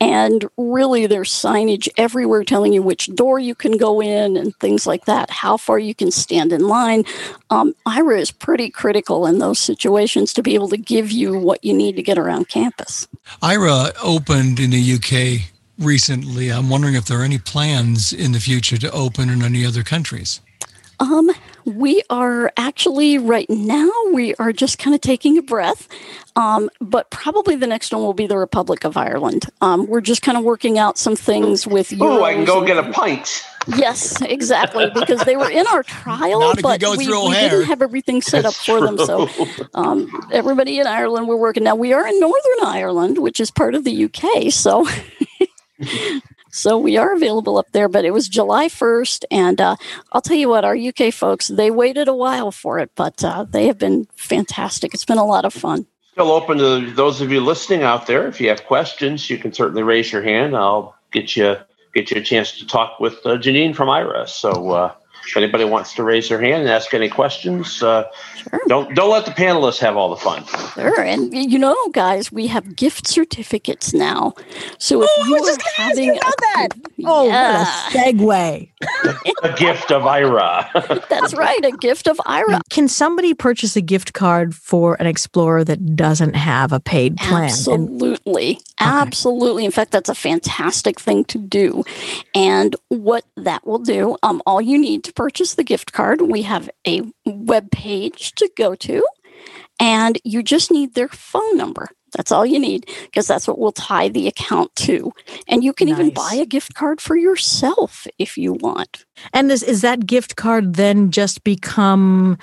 And really, there's signage everywhere telling you which door you can go in and things like that, how far you can stand in line. Um, Aira is pretty critical in those situations to be able to give you what you need to get around campus. Aira opened in the UK recently. I'm wondering if there are any plans in the future to open in any other countries. Um, we are actually right now we are just kind of taking a breath, um, but probably the next one will be the Republic of Ireland. Um, we're just kind of working out some things with you. Oh, I can go get a pint. Yes, exactly, because they were in our trial, Not if you but we, we didn't have everything set up for them. So um, everybody in Ireland, we're working now. We are in Northern Ireland, which is part of the UK. So. So we are available up there, but it was July 1st. And uh, I'll tell you what, our UK folks, they waited a while for it, but uh, they have been fantastic. It's been a lot of fun. Still open to those of you listening out there. If you have questions, you can certainly raise your hand. I'll get you get you a chance to talk with uh, Janine from Aira. So uh, if anybody wants to raise their hand and ask any questions, uh, don't don't let the panelists have all the fun. Sure. And you know, guys, we have gift certificates now. So if you are having a, that. Oh, Yeah. what a segue. A gift of Aira. that's right, a gift of Aira. Can somebody purchase a gift card for an Explorer that doesn't have a paid plan? And Absolutely. Absolutely. In fact, that's a fantastic thing to do. And what that will do, um, all you need to purchase the gift card, we have a web page to go to, and you just need their phone number. That's all you need because that's what we'll tie the account to. And you can nice. even buy a gift card for yourself if you want. And is, is that gift card then just become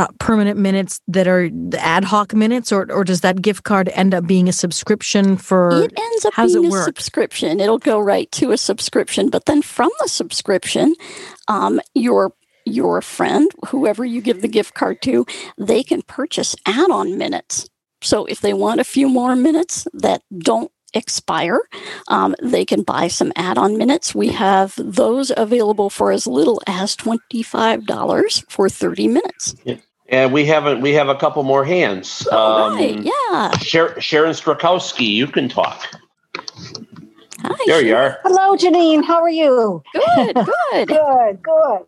uh, permanent minutes that are ad hoc minutes, or or does that gift card end up being a subscription for? It ends up being a work? subscription. It'll go right to a subscription, but then from the subscription, um, your your friend, whoever you give the gift card to, they can purchase add-on minutes. So if they want a few more minutes that don't expire. Um, they can buy some add on minutes. We have those available for as little as $25 for 30 minutes. Yeah. And we haven't. We have a couple more hands. Um, right, yeah. Sharon Strakowski, you can talk. Hi, there Sharon. you are. Hello, Janine. How are you? Good, good, good, good.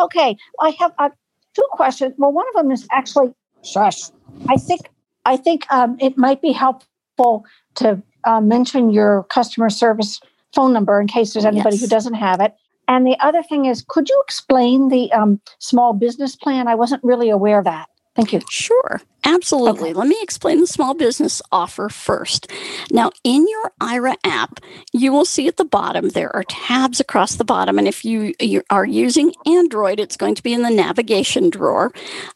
Okay, I have uh, two questions. Well, one of them is actually, shush. I think I think um, it might be helpful to uh, mention your customer service phone number in case there's anybody yes. who doesn't have it. And the other thing is, could you explain the um, small business plan? I wasn't really aware of that. Thank you. Sure, absolutely. Okay. Let me explain the small business offer first. Now, in your Aira app, you will see at the bottom there are tabs across the bottom, and if you, you are using Android, it's going to be in the navigation drawer.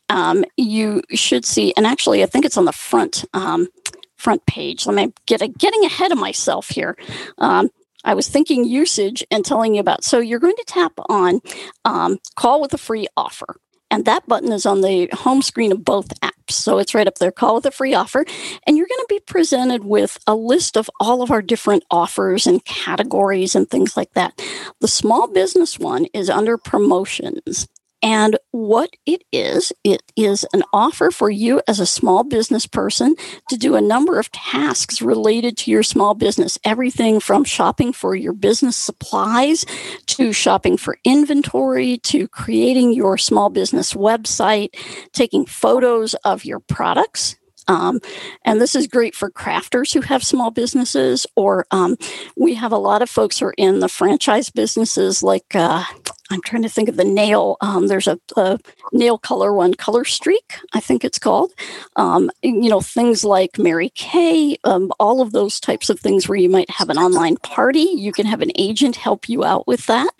Um, you should see, and actually, I think it's on the front. Um, front page. Let me get a, getting ahead of myself here. Um, I was thinking usage and telling you about. So you're going to tap on um, call with a free offer. And that button is on the home screen of both apps. So it's right up there, call with a free offer. And you're going to be presented with a list of all of our different offers and categories and things like that. The small business one is under promotions. And what it is, it is an offer for you as a small business person to do a number of tasks related to your small business. Everything from shopping for your business supplies to shopping for inventory to creating your small business website, taking photos of your products um, and this is great for crafters who have small businesses, or um, we have a lot of folks who are in the franchise businesses, like uh, I'm trying to think of the nail. Um, there's a, a, nail color one, Color Streak, I think it's called. Um, you know, things like Mary Kay, um, all of those types of things where you might have an online party. You can have an agent help you out with that.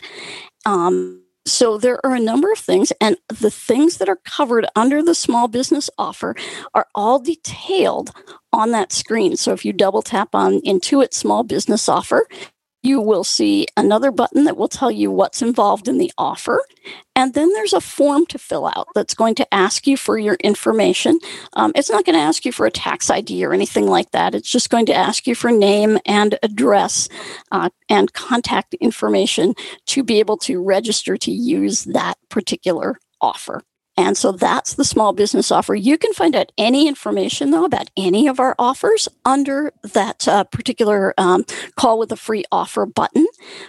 Um, so there are a number of things, and the things that are covered under the small business offer are all detailed on that screen. So if you double tap on Intuit Small Business Offer, you will see another button that will tell you what's involved in the offer. And then there's a form to fill out that's going to ask you for your information. Um, it's not going to ask you for a tax ID or anything like that. It's just going to ask you for name and address uh, and contact information to be able to register to use that particular offer. And so that's the small business offer. You can find out any information, though, about any of our offers under that uh, particular um, call with a free offer button.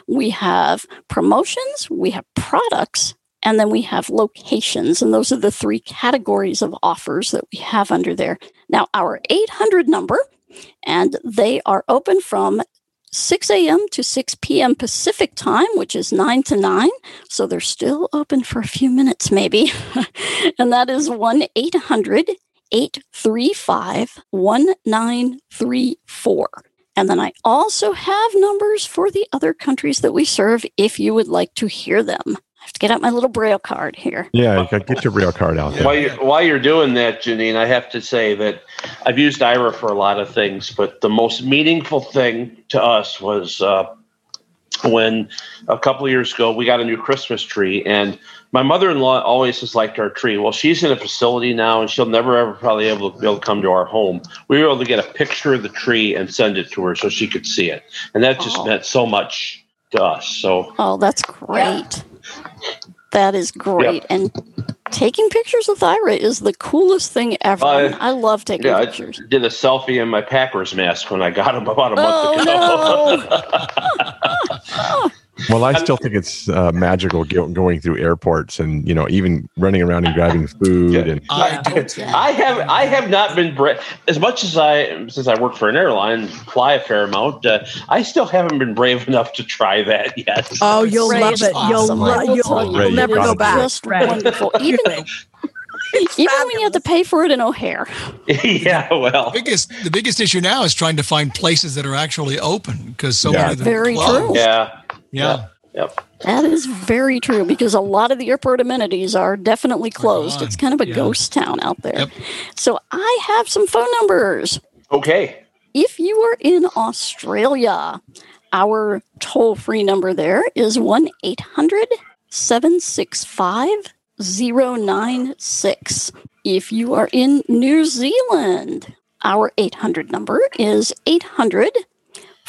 We have promotions, we have products, and then we have locations. And those are the three categories of offers that we have under there. Now, our 800 number, and they are open from 6 a.m. to 6 p.m. Pacific time, which is 9 to 9. So they're still open for a few minutes, maybe. and that is 1 800 835 1934. And then I also have numbers for the other countries that we serve if you would like to hear them have to get out my little braille card here. Yeah, you got get your braille card out. There. While you're, while you're doing that, Janine, I have to say that I've used Aira for a lot of things, but the most meaningful thing to us was uh, when a couple of years ago we got a new Christmas tree, and my mother-in-law always has liked our tree. Well, she's in a facility now, and she'll never ever probably able to be able to come to our home. We were able to get a picture of the tree and send it to her so she could see it, and that just oh. meant so much to us. So, oh, that's great. That is great. Yep. And taking pictures with Aira is the coolest thing ever. Uh, I love taking yeah, pictures. I did a selfie in my Packers mask when I got him about a month oh, ago. No. Well, I still think it's uh, magical going through airports and you know even running around and grabbing food. Yeah. And I, I, have I have not been brave as much as I since I work for an airline, fly a fair amount. Uh, I still haven't been brave enough to try that yet. Oh, you'll love it. Awesome. You'll, lo- you'll, you'll, you'll never go back. Just wonderful. Even Even when you have to pay for it in O'Hare. yeah, well, the biggest the biggest issue now is trying to find places that are actually open because so Yeah. many of them Very are closed. true. Yeah. Yeah. Yep. That is very true because a lot of the airport amenities are definitely closed. It's kind of a ghost town out there. Yep. So I have some phone numbers. Okay. If you are in Australia, our toll free number there is 1 800 765 096. If you are in New Zealand, our 800 number is 800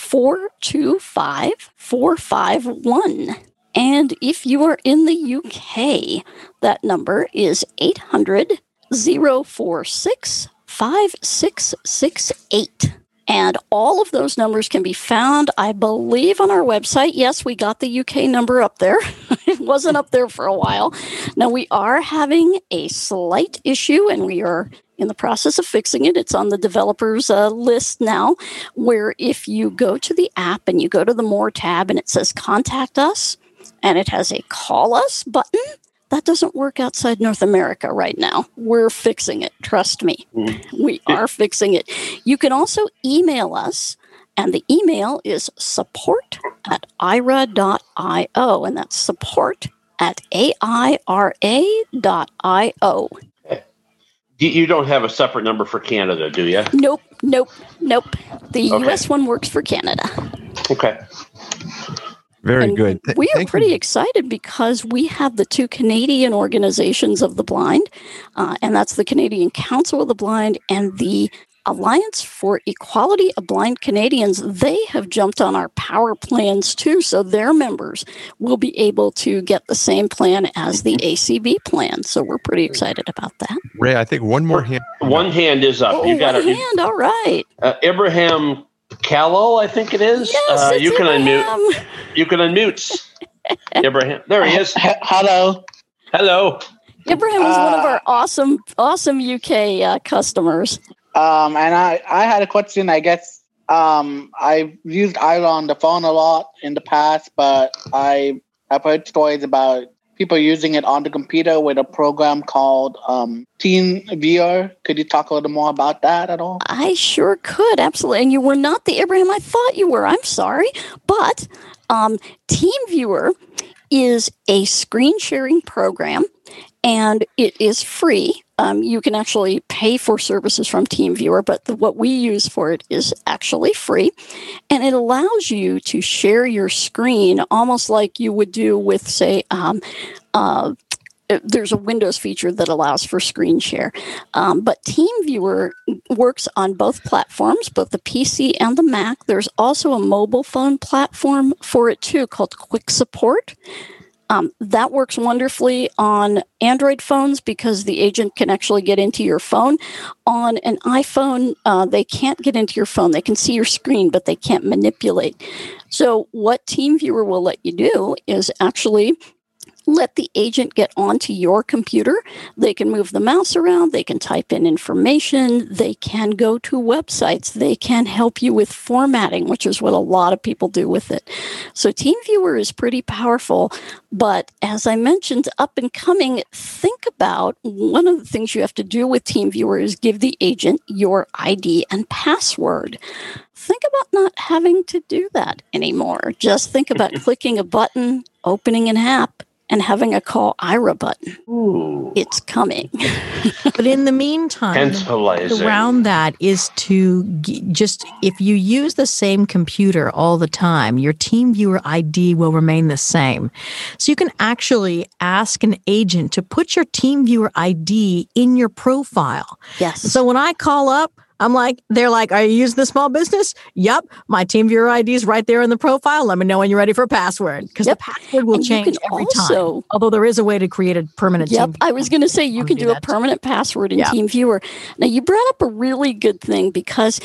425 451. And if you are in the UK, that number is 800 046 5668. And all of those numbers can be found, I believe, on our website. Yes, we got the UK number up there. it wasn't up there for a while. Now, we are having a slight issue, and we are in the process of fixing it. It's on the developers uh, list now, where if you go to the app and you go to the More tab and it says Contact Us, and it has a Call Us button, that doesn't work outside North America right now. We're fixing it. Trust me. Mm-hmm. We are fixing it. You can also email us, and the email is support at aira.io, and that's support at aira.io. You- You don't have a separate number for Canada, do you? Nope, nope, nope. The Okay. US one works for Canada. Okay. Very good. Th- we are thank you. pretty excited because we have the two Canadian organizations of the blind, uh, and that's the Canadian Council of the Blind and the Alliance for Equality of Blind Canadians. They have jumped on our power plans too, so their members will be able to get the same plan as the ACB plan. So we're pretty excited about that. Ray, I think one more hand. One hand is up. Oh, you got one it. hand, all right. Uh, Abraham Callow, I think it is. Yes, uh, it's you can Abraham. unmute. You can unmute. Abraham. There he is. Hello. Hello. Ibrahim is one of Uh, our awesome, awesome UK uh, customers. Um, and I, I had a question. I guess um, I've used Aira on the phone a lot in the past, but I I've heard stories about people using it on the computer with a program called um, TeamViewer. Could you talk a little more about that at all? I sure could, absolutely. And you were not the Abraham I thought you were. I'm sorry. But um, TeamViewer is a screen sharing program and it is free. Um, you can actually pay for services from TeamViewer, but the, what we use for it is actually free. And it allows you to share your screen almost like you would do with, say, um, uh, there's a Windows feature that allows for screen share. Um, but TeamViewer works on both platforms, both the PC and the Mac. There's also a mobile phone platform for it too called Quick Support. Um, that works wonderfully on Android phones because the agent can actually get into your phone. On an iPhone, uh, they can't get into your phone. They can see your screen, but they can't manipulate. So, what TeamViewer will let you do is actually let the agent get onto your computer. They can move the mouse around, they can type in information, they can go to websites, they can help you with formatting, which is what a lot of people do with it. So TeamViewer is pretty powerful, but as I mentioned, up and coming, think about one of the things you have to do with TeamViewer is give the agent your ID and password. Think about not having to do that anymore. Just think about clicking a button, opening an app, and having a call Aira button. It's coming. but in the meantime, around that is to g- just if you use the same computer all the time, your TeamViewer ID will remain the same. So you can actually ask an agent to put your TeamViewer ID in your profile. Yes. So when I call up, I'm like, they're like, are you using the small business? Yep. My TeamViewer ID is right there in the profile. Let me know when you're ready for a password because the password will And change every also- time. Although there is a way to create a permanent Yep. I was going to say you can do a permanent password in Yeah. TeamViewer. Now you brought up a really good thing because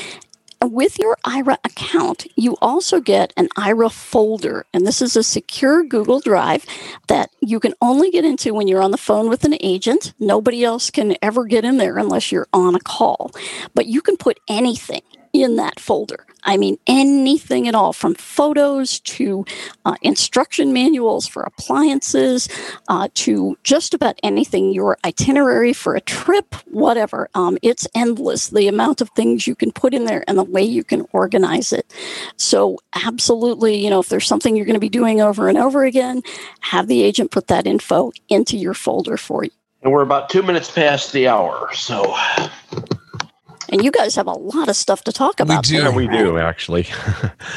with your Aira account, you also get an Aira folder, and this is a secure Google Drive that you can only get into when you're on the phone with an agent. Nobody else can ever get in there unless you're on a call. But you can put anything in that folder. I mean, anything at all from photos to uh, instruction manuals for appliances uh, to just about anything, your itinerary for a trip, whatever. Um, it's endless the amount of things you can put in there and the way you can organize it. So, absolutely, you know, if there's something you're going to be doing over and over again, have the agent put that info into your folder for you. And we're about two minutes past the hour. So, and you guys have a lot of stuff to talk about. We do. There, we right? do actually.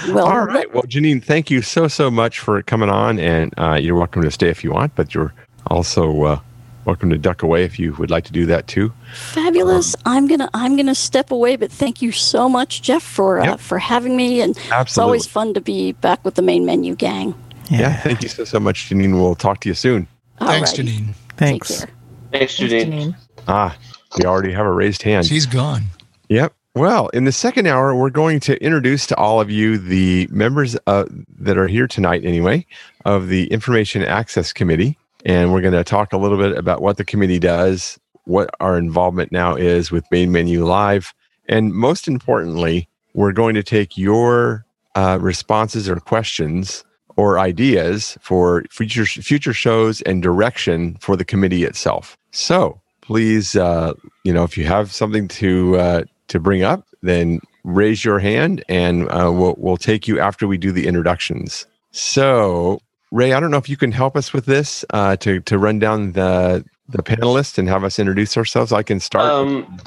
Well, all right. Well, Janine, thank you so so much for coming on, and uh, you're welcome to stay if you want, but you're also uh, welcome to duck away if you would like to do that too. Fabulous. Um, I'm gonna I'm gonna step away, but thank you so much, Jeff, for uh, for having me, and Absolutely. it's always fun to be back with the main menu gang. Yeah. yeah thank you so so much, Janine. We'll talk to you soon. Thanks, Janine. Thanks. Thanks, Janine. Ah, we already have a raised hand. She's gone. Yep. Well, in the second hour, we're going to introduce to all of you the members uh, that are here tonight, anyway, of the Information Access Committee. And we're going to talk a little bit about what the committee does, what our involvement now is with Main Menu Live. And most importantly, we're going to take your uh, responses or questions or ideas for future, future shows and direction for the committee itself. So please, uh, you know, if you have something to, uh, to bring up, then raise your hand and uh, we'll, we'll take you after we do the introductions. So, Ray, I don't know if you can help us with this uh, to, to run down the, the panelists and have us introduce ourselves. I can start. Um,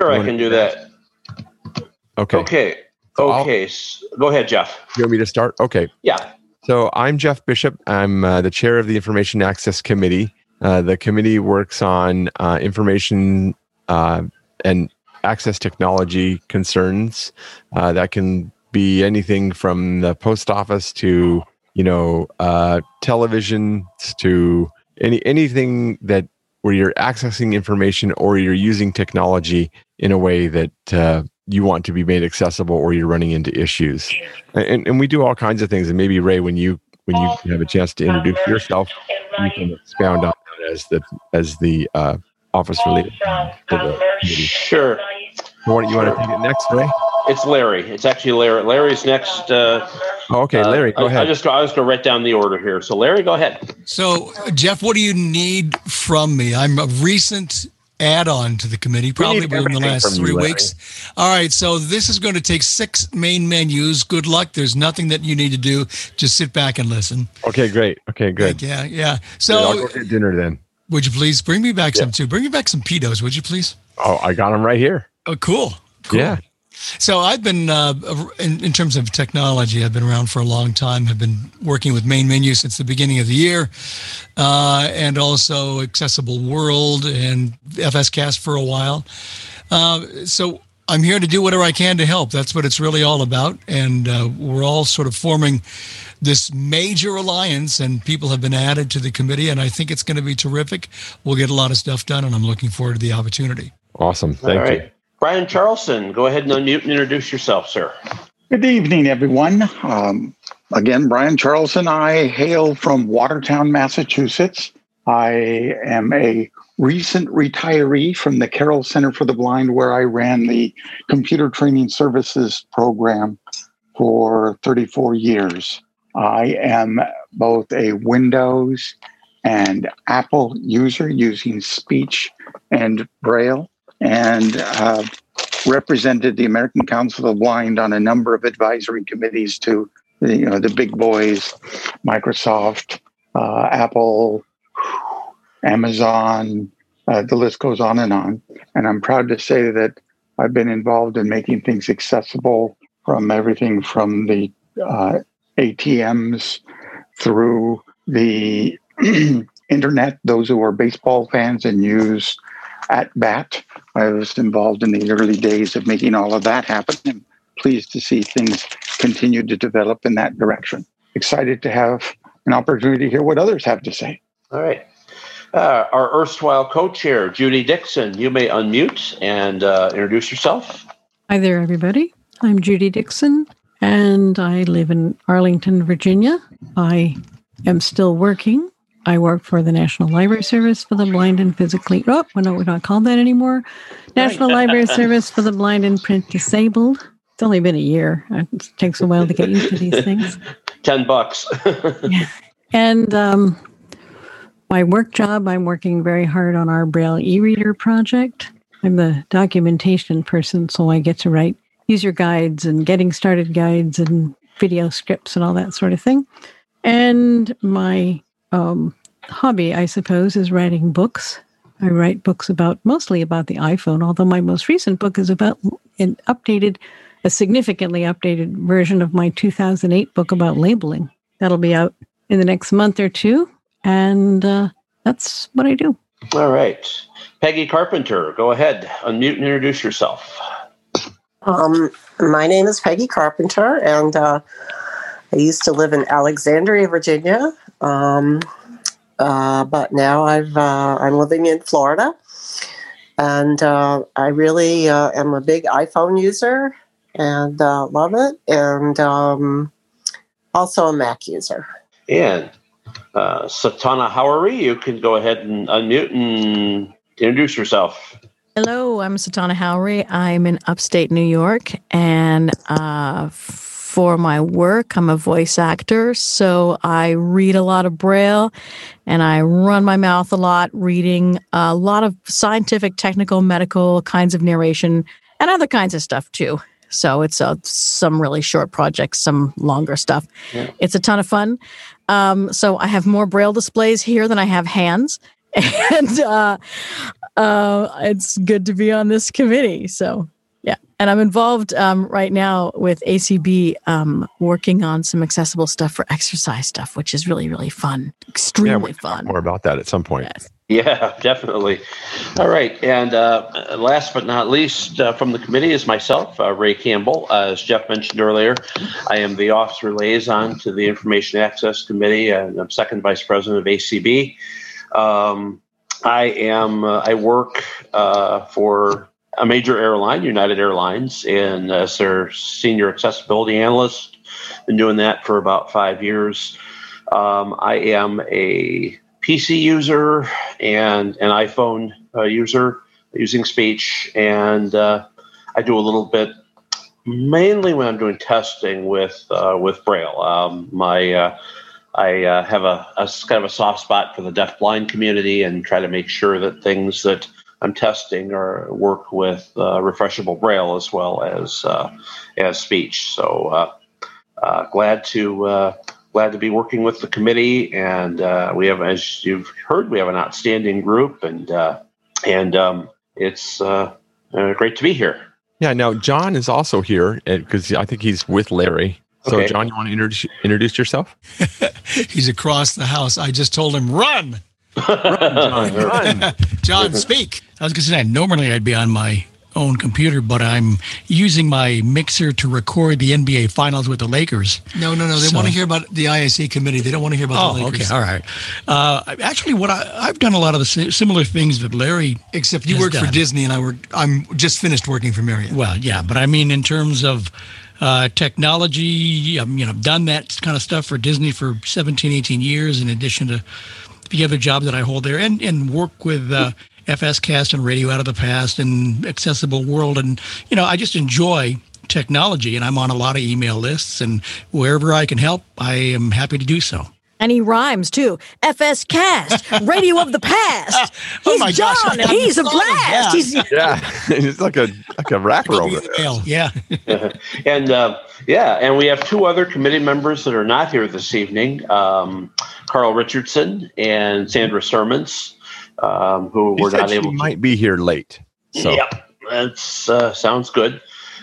sure, I can do that. Okay. Okay. So okay. Go ahead, Jeff. You want me to start? Okay. Yeah. So I'm Jeff Bishop. I'm uh, the chair of the Information Access Committee. Uh, the committee works on uh, information uh, and access technology concerns. Uh, that can be anything from the post office to you know uh, television to any anything that where you're accessing information or you're using technology in a way that uh, you want to be made accessible or you're running into issues and, and we do all kinds of things and maybe ray when you when you have a chance to introduce yourself you can expound on that as the as the uh, office related. Sure. You want, you want to take it next, Ray? It's Larry. It's actually Larry. Larry's next. Uh, oh, okay, Larry, go I, ahead. I just. I was going to write down the order here. So, Larry, go ahead. So, Jeff, what do you need from me? I'm a recent add-on to the committee, probably within the last three you, weeks. All right, so this is going to take six main menus. Good luck. There's nothing that you need to do. Just sit back and listen. Okay, great. Okay, good. Yeah, yeah. So, yeah, I'll go get dinner then. Would you please bring me back yeah. some too? Bring me back some pedos, would you please? Oh, I got them right here. Oh, cool. cool. Yeah. So I've been, uh, in, in, terms of technology, I've been around for a long time. I've been working with Main Menu since the beginning of the year, uh, and also Accessible World and FSCast for a while. Uh, so I'm here to do whatever I can to help. That's what it's really all about. And uh, we're all sort of forming this major alliance, and people have been added to the committee. And I think it's going to be terrific. We'll get a lot of stuff done, and I'm looking forward to the opportunity. Awesome. Thank all right. you. Brian Charlson, go ahead and unmute and introduce yourself, sir. Good evening, everyone. Um, again, Brian Charlson. I hail from Watertown, Massachusetts. I am a recent retiree from the Carroll Center for the Blind, where I ran the computer training services program for 34 years. I am both a Windows and Apple user using speech and Braille, and uh, represented the American Council of the Blind on a number of advisory committees to the, you know, the big boys, Microsoft, uh, Apple, Amazon, uh, the list goes on and on. And I'm proud to say that I've been involved in making things accessible from everything from the uh, ATMs through the internet, those who are baseball fans and use at bat. I was involved in the early days of making all of that happen and pleased to see things continue to develop in that direction. Excited to have an opportunity to hear what others have to say. All right. Uh, our erstwhile co-chair, Judy Dixon, you may unmute and uh, introduce yourself. Hi there, everybody. I'm Judy Dixon, and I live in Arlington, Virginia. I am still working I work for the National Library Service for the Blind and Physically. Oh, well, no, we're not called that anymore. National Library Service for the Blind and Print Disabled. It's only been a year. It takes a while to get used to these things. Ten bucks. yeah. And um, my work job, I'm working very hard on our Braille e-reader project. I'm the documentation person, so I get to write user guides and getting started guides and video scripts and all that sort of thing. And my um, hobby, I suppose, is writing books. I write books about mostly about the iPhone, although my most recent book is about an updated, a significantly updated version of my 2008 book about labeling. That'll be out in the next month or two. And uh, that's what I do. All right. Peggy Carpenter, go ahead, unmute and introduce yourself. Um, my name is Peggy Carpenter, and uh, I used to live in Alexandria, Virginia. Um, uh, but now I've uh, I'm living in Florida, and uh, I really uh, am a big iPhone user and uh, love it, and um, also a Mac user. And uh, Satana Howery, you can go ahead and unmute and introduce yourself. Hello, I'm Satana Howery. I'm in upstate New York, and uh, for my work, I'm a voice actor. So I read a lot of Braille and I run my mouth a lot, reading a lot of scientific, technical, medical kinds of narration and other kinds of stuff too. So it's uh, some really short projects, some longer stuff. Yeah. It's a ton of fun. Um, so I have more Braille displays here than I have hands. And uh, uh, it's good to be on this committee. So. And I'm involved um, right now with ACB um, working on some accessible stuff for exercise stuff, which is really, really fun. Extremely yeah, fun. More about that at some point. Yes. Yeah, definitely. All right. And uh, last but not least uh, from the committee is myself, uh, Ray Campbell. Uh, as Jeff mentioned earlier, I am the officer liaison to the Information Access Committee, and I'm second vice president of ACB. Um, I am. Uh, I work uh, for a major airline, United Airlines, and as their senior accessibility analyst. Been doing that for about five years. Um, I am a PC user and an iPhone uh, user using speech, and uh, I do a little bit, mainly when I'm doing testing with uh, with Braille. Um, my uh, I uh, have a, a, kind of a soft spot for the deaf-blind community and try to make sure that things that I'm testing or work with uh, refreshable braille as well as uh, as speech. So uh, uh, glad to uh, glad to be working with the committee, and we have, as you've heard, we have an outstanding group, and and um, it's great to be here. Yeah. Now John is also here because I think he's with Larry. So, okay. John, you want to introduce, introduce yourself? He's across the house. I just told him, run. Run, John, run. John, speak. I was going to say, normally I'd be on my own computer, but I'm using my mixer to record the NBA finals with the Lakers. No, no, no. They so, want to hear about the IAC committee. They don't want to hear about oh, the Lakers. okay. All right. Uh, actually, what I, have done a lot of the similar things that Larry. Except you work done. for Disney, and I work. I'm just finished working for Marriott. Well, yeah, but I mean, in terms of uh, technology. Um, you know, I've done that kind of stuff for Disney for 17, 18 years, in addition to the other job that I hold there, and and work with uh, FSCast and Radio Out of the Past and Accessible World, and you know, I just enjoy technology, and I'm on a lot of email lists, and wherever I can help, I am happy to do so. And he rhymes too. FS Cast, Radio of the Past. Oh he's oh John, gosh, and he's a blast. Yeah, he's, yeah. he's like a like a rapper over there. Yeah, and uh, yeah, and we have two other committee members that are not here this evening: um, Carl Richardson and Sandra Sermons, um, who were not able. to... might be here late. So. Yep, that uh, sounds good.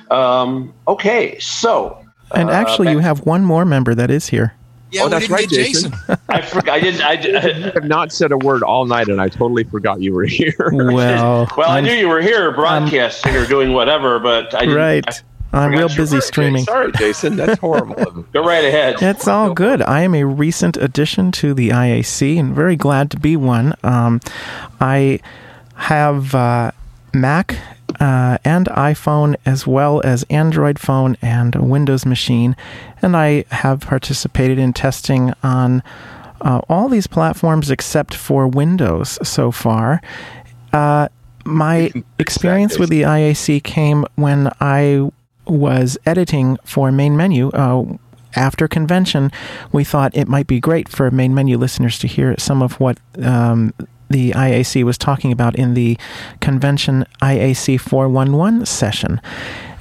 Um, okay, so. And actually, uh, you have one more member that is here. Yeah, oh, that's right, Jason. Jason. I forgot. I didn't. I, you have not said a word all night, and I totally forgot you were here. Well, well, I'm, i knew you were here broadcasting or doing whatever, but I right. I am real busy streaming. Sorry, Jason. That's horrible. Go right ahead. It's all good. I am a recent addition to the IAC and very glad to be one. Um, I have uh, Mac uh, and iPhone, as well as Android phone and Windows machine. And I have participated in testing on uh, all these platforms except for Windows so far. Uh, my experience with the IAC came when I was editing for Main Menu. Uh, after convention, we thought it might be great for main menu listeners to hear some of what um, the IAC was talking about in the convention IAC 411 session.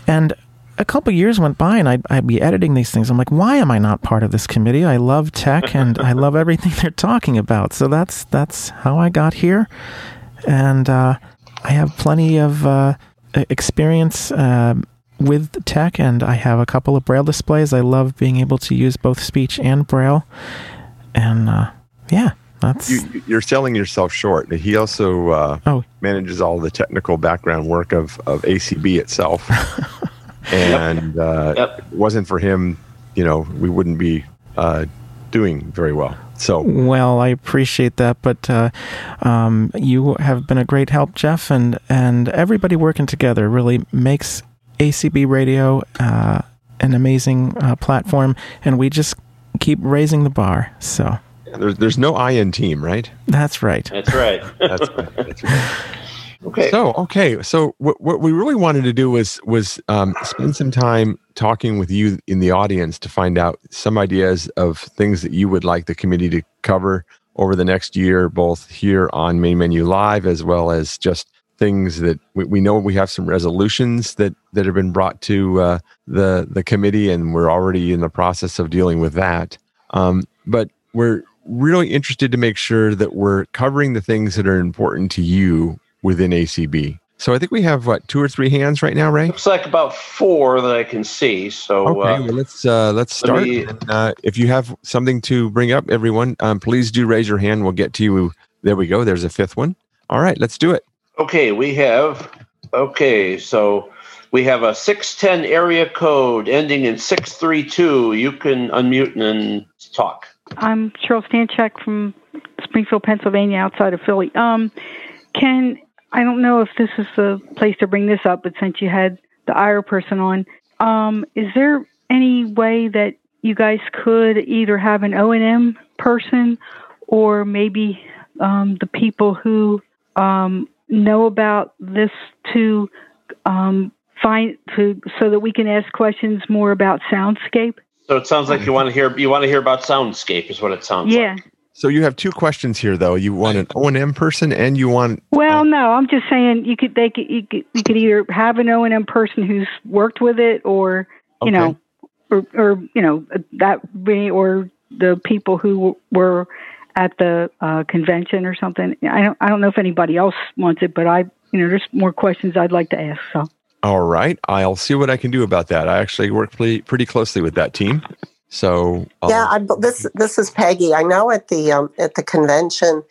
And a couple years went by and I'd, I'd, be editing these things. I'm like, why am I not part of this committee? I love tech and I love everything they're talking about. So that's that's how I got here, and uh, I have plenty of uh, experience uh, with tech, and I have a couple of braille displays. I love being able to use both speech and braille, and uh, yeah. That's you, are selling yourself short. He also uh, oh. manages all the technical background work of, of ACB itself. and uh, yep. it wasn't for him, you know, we wouldn't be uh, doing very well. So well, I appreciate that, but uh, um, you have been a great help, Jeff, and and everybody working together really makes ACB Radio uh, an amazing uh, platform, and we just keep raising the bar. So. There's, there's no I in team, right? That's right. That's right. That's right. That's right. Okay. So okay. So what what we really wanted to do was was um, spend some time talking with you in the audience to find out some ideas of things that you would like the committee to cover over the next year, both here on Main Menu Live as well as just things that we, we know we have some resolutions that that have been brought to uh, the the committee, and we're already in the process of dealing with that. Um, but we're really interested to make sure that we're covering the things that are important to you within ACB. So I think we have what two or three hands right now, Ray. Looks like about four that I can see. So okay, uh, well, let's uh, let's start. Let me, and, uh, if you have something to bring up, everyone, um, please do raise your hand. We'll get to you. There we go. There's a fifth one. All right, let's do it. Okay, we have. Okay, so we have a six ten area code ending in six three two. You can unmute and talk. I'm Cheryl Stanchek from Springfield, Pennsylvania, outside of Philly. Um, can I don't know if this is the place to bring this up, but since you had the Aira person on, um, is there any way that you guys could either have an O and M person, or maybe um, the people who um, know about this to um, find to so that we can ask questions more about soundscape? So it sounds like you want to hear you want to hear about soundscape is what it sounds yeah. like. So you have two questions here, though. You want an O and M person, and you want. Well, uh, no, I'm just saying you could they could you, could you could either have an O and M person who's worked with it, or you okay. know, or or you know that or the people who were at the uh, convention or something. I don't I don't know if anybody else wants it, but I you know there's more questions I'd like to ask. So. All right, I'll see what I can do about that. I actually work pretty pretty closely with that team. So um, yeah, I, this this is Peggy. I know at the um, at the convention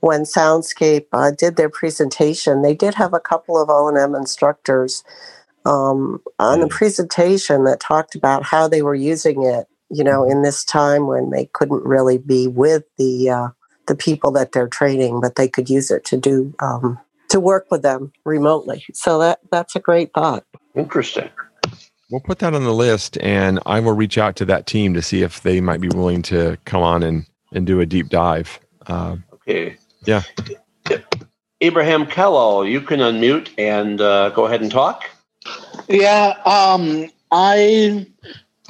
when Soundscape uh, did their presentation, they did have a couple of O and M instructors um, on the presentation that talked about how they were using it. You know, in this time when they couldn't really be with the uh, the people that they're training, but they could use it to do um, to work with them remotely. So that that's a great thought. Interesting. We'll put that on the list, and I will reach out to that team to see if they might be willing to come on and, and do a deep dive. Uh, okay. Yeah. Abraham Kellall, you can unmute and uh, go ahead and talk. Yeah. Um. I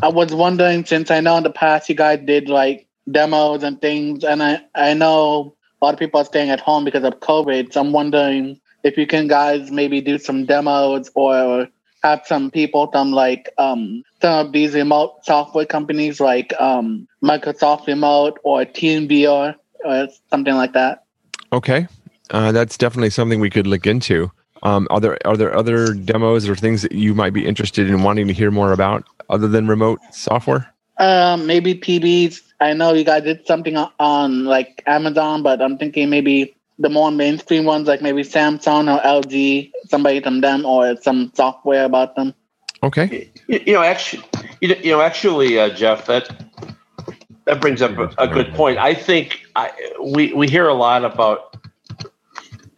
I was wondering since I know in the past you guys did like demos and things, and I I know a lot of people are staying at home because of COVID. So I'm wondering if you can guys maybe do some demos or have some people from like um, some of these remote software companies like um, Microsoft Remote or TeamViewer or something like that. Okay, uh, that's definitely something we could look into. Um, are there are there other demos or things that you might be interested in wanting to hear more about other than remote software? Um, maybe PBs. I know you guys did something on, on like Amazon, but I'm thinking maybe the more mainstream ones, like maybe Samsung or LG, somebody from them, or some software about them. Okay. You, you know, actually, you, you know, actually, uh, Jeff, that that brings up a, a good point. I think I, we we hear a lot about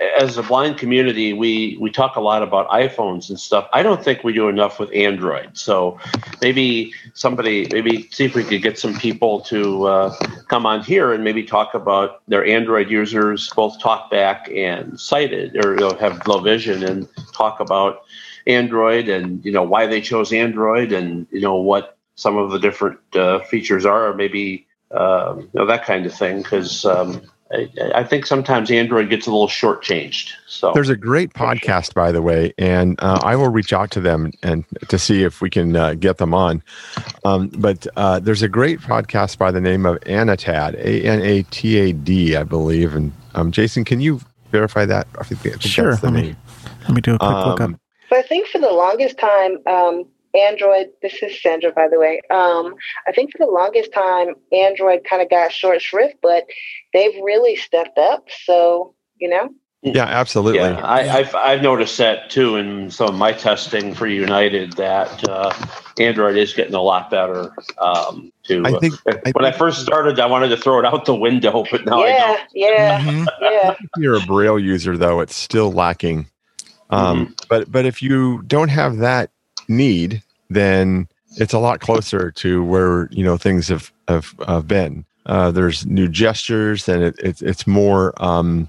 as a blind community, we we talk a lot about iPhones and stuff. I don't think we do enough with Android. So maybe somebody, maybe see if we could get some people to uh, come on here and maybe talk about their Android users, both talkback and sighted, or you know, have low vision, and talk about Android and you know why they chose Android and you know what some of the different uh, features are, or maybe um, you know that kind of thing. Because um, I, I, think sometimes Android gets a little shortchanged. So there's a great podcast, by the way, and uh, I will reach out to them and to see if we can uh, get them on. Um, but uh, there's a great podcast by the name of Anatad, A N A T A D, I believe. And um, Jason, can you verify that? I think, I think sure. Let me, let me do a quick look up. But I think for the longest time, um, Android, this is Sandra, by the way. Um, I think for the longest time, Android kind of got short shrift, but they've really stepped up. So, you know. Yeah, absolutely. Yeah, I, have I've noticed that too in some of my testing for United that uh, Android is getting a lot better. Um, to I think uh, when I, I, first started, I wanted to throw it out the window, but now yeah, I don't. Yeah, mm-hmm. yeah. If you're a Braille user, though, it's still lacking. Um, mm-hmm. But but if you don't have that need, then it's a lot closer to where you know things have have, have been. Uh, there's new gestures, and it, it it's more um,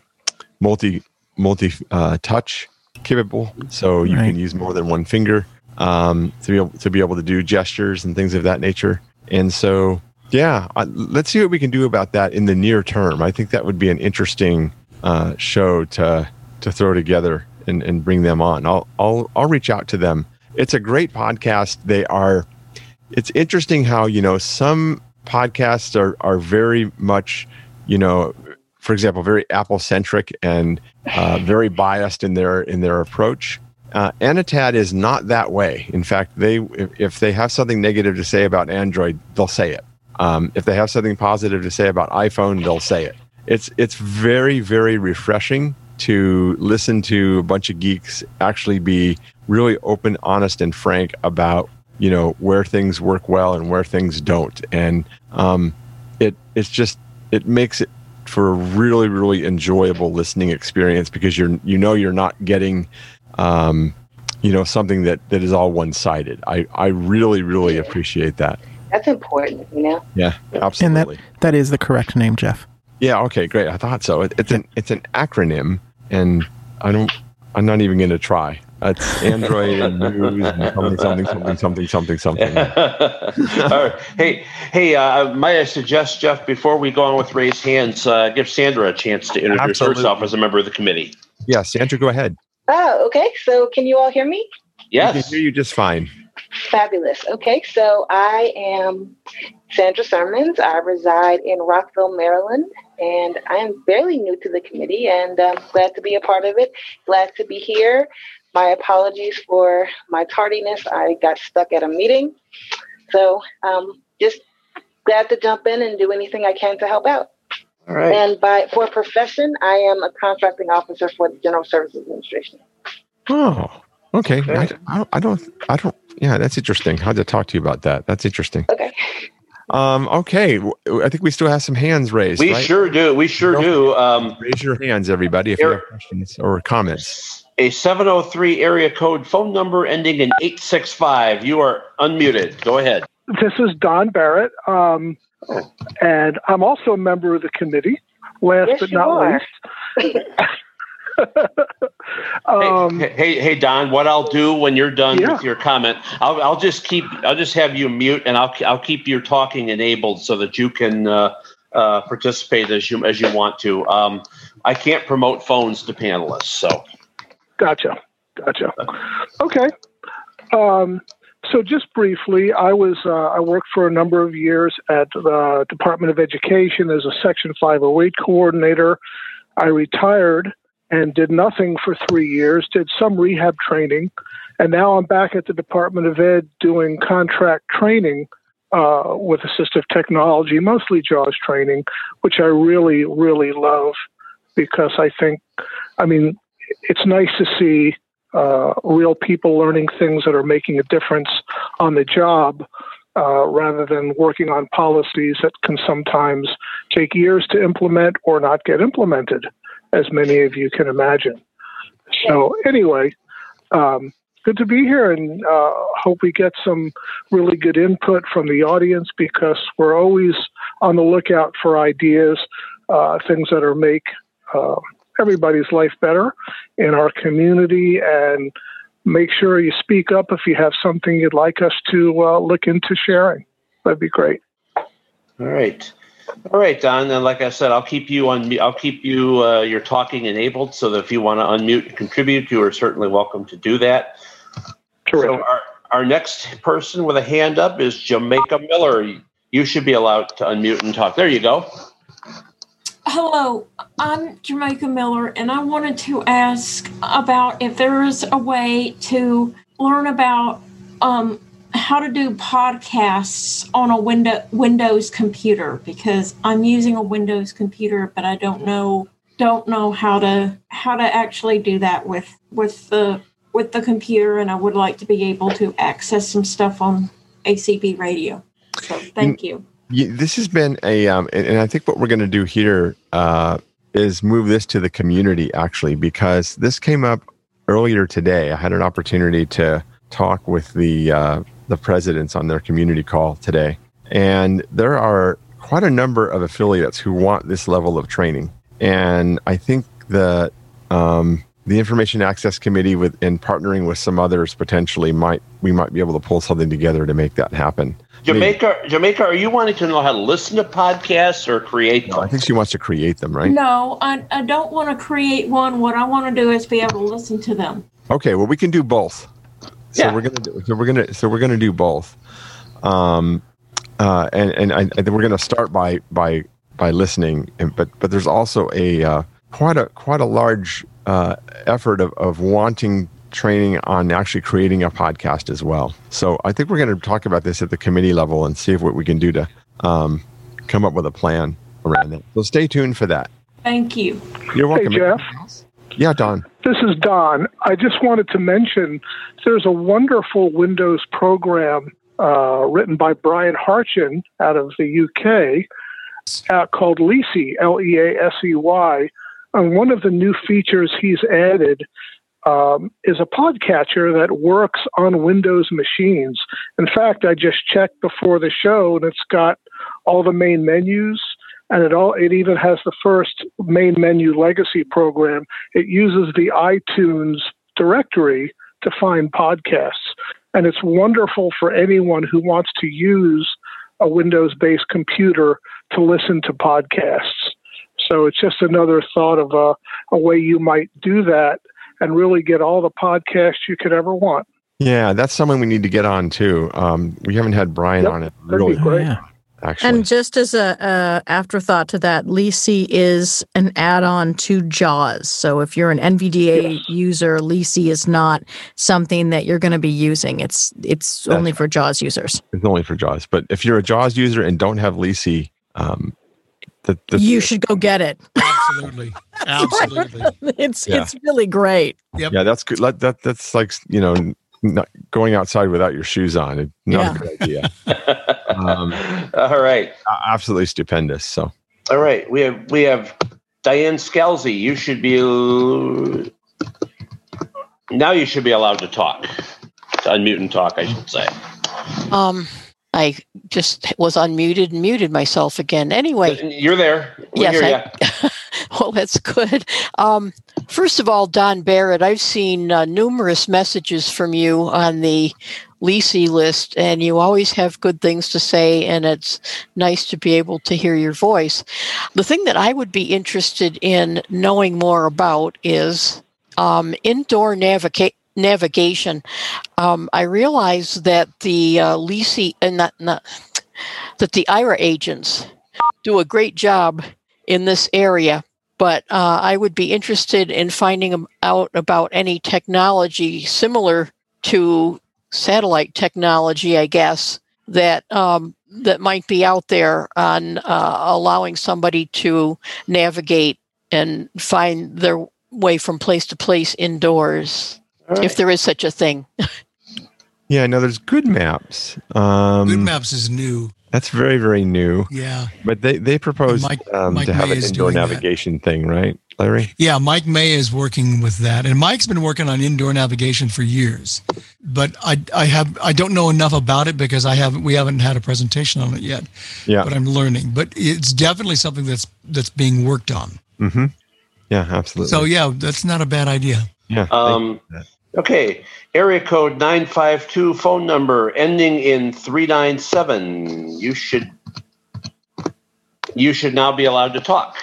multi multi uh, touch capable, so you right. can use more than one finger um, to be able to be able to do gestures and things of that nature. And so, yeah, uh, let's see what we can do about that in the near term. I think that would be an interesting uh, show to to throw together and, and bring them on. I'll I'll I'll reach out to them it's a great podcast. They are. It's interesting how you know some podcasts are are very much, you know, for example, very Apple centric and uh, very biased in their in their approach. Uh, Anatad is not that way. In fact, they if, if, they have something negative to say about Android, they'll say it. Um, if they have something positive to say about iPhone, they'll say it. It's it's very very refreshing to listen to a bunch of geeks actually be really open, honest, and frank about you know where things work well and where things don't, and um, it it's just it makes it for a really really enjoyable listening experience because you're you know you're not getting um, you know something that that is all one sided. I I really really appreciate that. That's important, you know. Yeah, absolutely. And that that is the correct name, Jeff. Yeah. Okay. Great. I thought so. It, it's an it's an acronym, and I don't. I'm not even going to try. It's Android and news and something, something, something, something, something, something. All right. Hey, hey, uh, might I suggest, Jeff, before we go on with raised hands, uh, give Sandra a chance to introduce Absolutely. herself as a member of the committee. Yeah, Sandra, go ahead. Oh, okay. So can you all hear me? Yes. We can hear you just fine. Fabulous. Okay, so I am Sandra Sermons. I reside in Rockville, Maryland, and I am fairly new to the committee and um, glad to be a part of it. Glad to be here. My apologies for my tardiness. I got stuck at a meeting. So um, just glad to jump in and do anything I can to help out. All right. And by for profession, I am a contracting officer for the General Services Administration. Oh, okay. I, I, don't, I don't, I don't, yeah, that's interesting. How to talk to you about that. That's interesting. Okay. Um, okay, I think we still have some hands raised. We right? sure do. We sure do. Um, Raise your hands, everybody, if you have questions or comments. A 703 area code phone number ending in 865. You are unmuted. Go ahead. This is Don Barrett, um, and I'm also a member of the committee. Last yes, but not are. least. um, hey, hey, hey, Don. What I'll do when you're done yeah. with your comment, I'll, I'll just keep, I'll just have you mute, and I'll, I'll keep your talking enabled so that you can uh, uh, participate as you as you want to. Um, I can't promote phones to panelists, so. Gotcha, gotcha. Okay. Um, so just briefly, I was uh, I worked for a number of years at the Department of Education as a Section 508 coordinator. I retired and did nothing for three years, did some rehab training, and now I'm back at the Department of Ed doing contract training uh, with assistive technology, mostly JAWS training, which I really, really love because I think, I mean, it's nice to see uh, real people learning things that are making a difference on the job. Uh, rather than working on policies that can sometimes take years to implement or not get implemented. as many of you can imagine. So, anyway, um, good to be here and uh, hope we get some really good input from the audience because we're always on the lookout for ideas, uh, things that are make uh, everybody's life better in our community and make sure you speak up if you have something you'd like us to uh, look into sharing. That'd be great. All right. All right, Don. And like I said, I'll keep you on. I'll keep you uh, your talking enabled, so that if you want to unmute and contribute, you are certainly welcome to do that. Terrific. So our, our next person with a hand up is Jamaica Miller. You should be allowed to unmute and talk. There you go. Hello, I'm Jamaica Miller, and I wanted to ask about if there is a way to learn about um, how to do podcasts on a window, Windows computer because I'm using a Windows computer, but I don't know don't know how to how to actually do that with with the with the computer, and I would like to be able to access some stuff on ACB radio. So thank you. This has been a, um, and, and I think what we're going to do here uh, is move this to the community actually, because this came up earlier today. I had an opportunity to talk with the uh, the presidents on their community call today, and there are quite a number of affiliates who want this level of training, and I think that um, the Information Access Committee, with in partnering with some others, potentially might we might be able to pull something together to make that happen. Jamaica, Jamaica, are you wanting to know how to listen to podcasts or create them? I think she wants to create them, right? No, I, I don't want to create one. What I want to do is be able to listen to them. Okay, well we can do both. So Yeah. we're gonna do, so we're gonna so we're gonna do both, um, uh, and and I, I think we're gonna start by by by listening, and, but but there's also a uh, quite a quite a large uh, effort of of wanting training on actually creating a podcast as well. So I think we're going to talk about this at the committee level and see if what we can do to um, come up with a plan around that. So stay tuned for that. Thank you. You're welcome. Hey, Jeff. Yeah, Don. This is Don. I just wanted to mention there's a wonderful Windows program uh, written by Brian Hartgen out of the UK uh, called Leasey, L E A S E Y. And one of the new features he's added um, is a podcatcher that works on Windows machines. In fact, I just checked before the show, and it's got all the main menus, and it all it even has the first main menu legacy program. It uses the iTunes directory to find podcasts, and it's wonderful for anyone who wants to use a Windows-based computer to listen to podcasts. So it's just another thought of a, a way you might do that and really get all the podcasts you could ever want. Yeah, that's someone we need to get on too. Um, we haven't had Brian Yep, on it that'd be really. great. Actually, And just as a, a afterthought to that, Leasey is an add-on to JAWS. So if you're an NVDA user, Leasey is not something that you're going to be using. It's it's only for JAWS users. it's only for JAWS. But if you're a JAWS user and don't have Leasey, um, the, the, you should go get it. Absolutely. Absolutely. it's Yeah. it's really great. yeah, that's good. Let, that that's like you know, not going outside without your shoes on. Not Yeah. a good idea. um, All right. absolutely stupendous. So All right. We have we have Diane Scalzi. You should be now. You should be allowed to talk. To unmute and talk, I should say. Um, I just was unmuted and muted myself again. Anyway, You're there. We Yes, I- well, that's good. Um, first of all, Don Barrett, I've seen uh, numerous messages from you on the Leasey list, and you always have good things to say, and it's nice to be able to hear your voice. The thing that I would be interested in knowing more about is um, indoor naviga- navigation. Um, I realize that the uh, Leasey, and not, not that the Aira agents do a great job in this area. But uh, I would be interested in finding out about any technology similar to satellite technology, I guess, that um, that might be out there on uh, allowing somebody to navigate and find their way from place to place indoors, if there is such a thing. yeah, no, there's GoodMaps. Um, GoodMaps is new. That's very very new. Yeah. But they they proposed Mike- um, Mike to have May an is indoor doing that. navigation thing, right, Larry? Yeah, Mike May is working with that, and Mike's been working on indoor navigation for years. But I, I have, I don't know enough about it because I haven't, we haven't had a presentation on it yet. Yeah. But I'm learning. But it's definitely something that's that's being worked on. Mm-hmm. Yeah, absolutely. So yeah, that's not a bad idea. Yeah. Um, okay. Area code 952, phone number ending in 397. You should you should now be allowed to talk.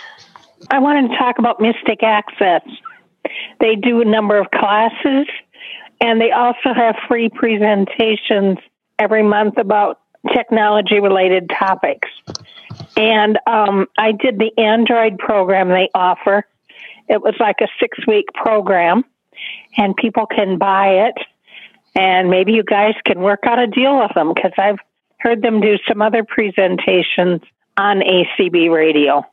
I wanted to talk about Mystic Access. They do a number of classes, and they also have free presentations every month about technology related topics. And um, I did the Android program they offer. It was like a six week program, and people can buy it. And maybe you guys can work out a deal with them because I've heard them do some other presentations on ACB radio.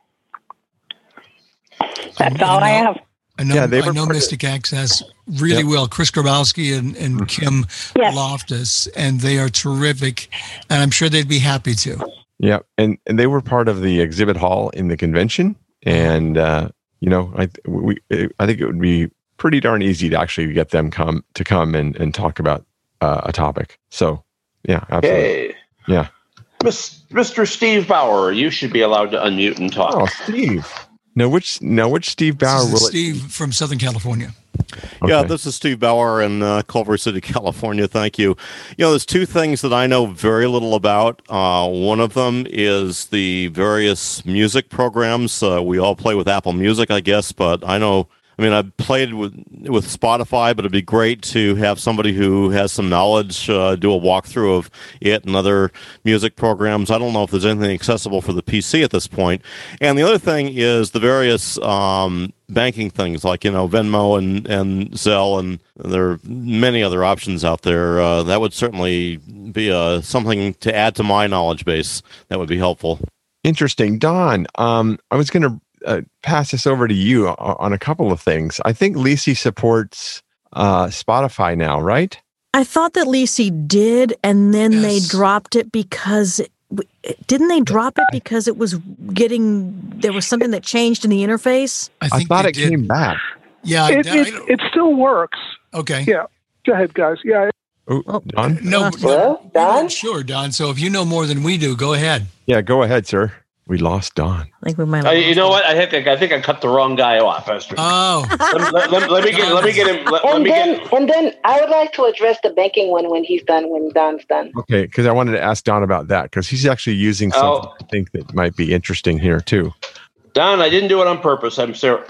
That's all I have. I know, Yeah, they I were know Mystic Access really well. Chris Grabowski and, and Kim Loftus, and they are terrific. And I'm sure they'd be happy to. Yeah, and and they were part of the exhibit hall in the convention, and uh, you know, I we I think it would be pretty darn easy to actually get them come to come and and talk about uh, a topic. So yeah, absolutely. Okay. Yeah. Miss, Mr. Steve Bauer, you should be allowed to unmute and talk. Oh, Steve. Now which now which Steve Bauer This is will it Steve from Southern California. Yeah, this is Steve Bauer in uh, Culver City, California. Thank you. You know, there's two things that I know very little about. Uh, one of them is the various music programs. Uh, we all play with Apple Music, I guess, but I know. I mean, I've played with with Spotify, but it'd be great to have somebody who has some knowledge uh, do a walkthrough of it and other music programs. I don't know if there's anything accessible for the PC at this point. And the other thing is the various um, banking things like you know Venmo and and Zelle, and there are many other options out there. Uh, that would certainly be uh, something to add to my knowledge base. That would be helpful. Interesting, Don. Um, I was going to uh, pass this over to you o- on a couple of things. I think Leasey supports uh, Spotify now, right? I thought that Leasey did, and then they dropped it because didn't they drop it because it was getting there was something that changed in the interface. I, thought it came back. Yeah, it, it, it still works. Okay. Yeah. Go ahead, guys. Yeah. Oh, Don. No, no Don? Sure, Don. So if you know more than we do, go ahead. Yeah, go ahead, sir. We lost Don. Like we might. Uh, you know what? I think I, I think I cut the wrong guy off, Esther. Oh. let, let- let- let me get let me get him. Let, let and me then, get. and then I would like to address the banking one when he's done, when Don's done. Okay, because I wanted to ask Don about that because he's actually using something Oh. I think that might be interesting here too. Don, I didn't do it on purpose. I'm sorry.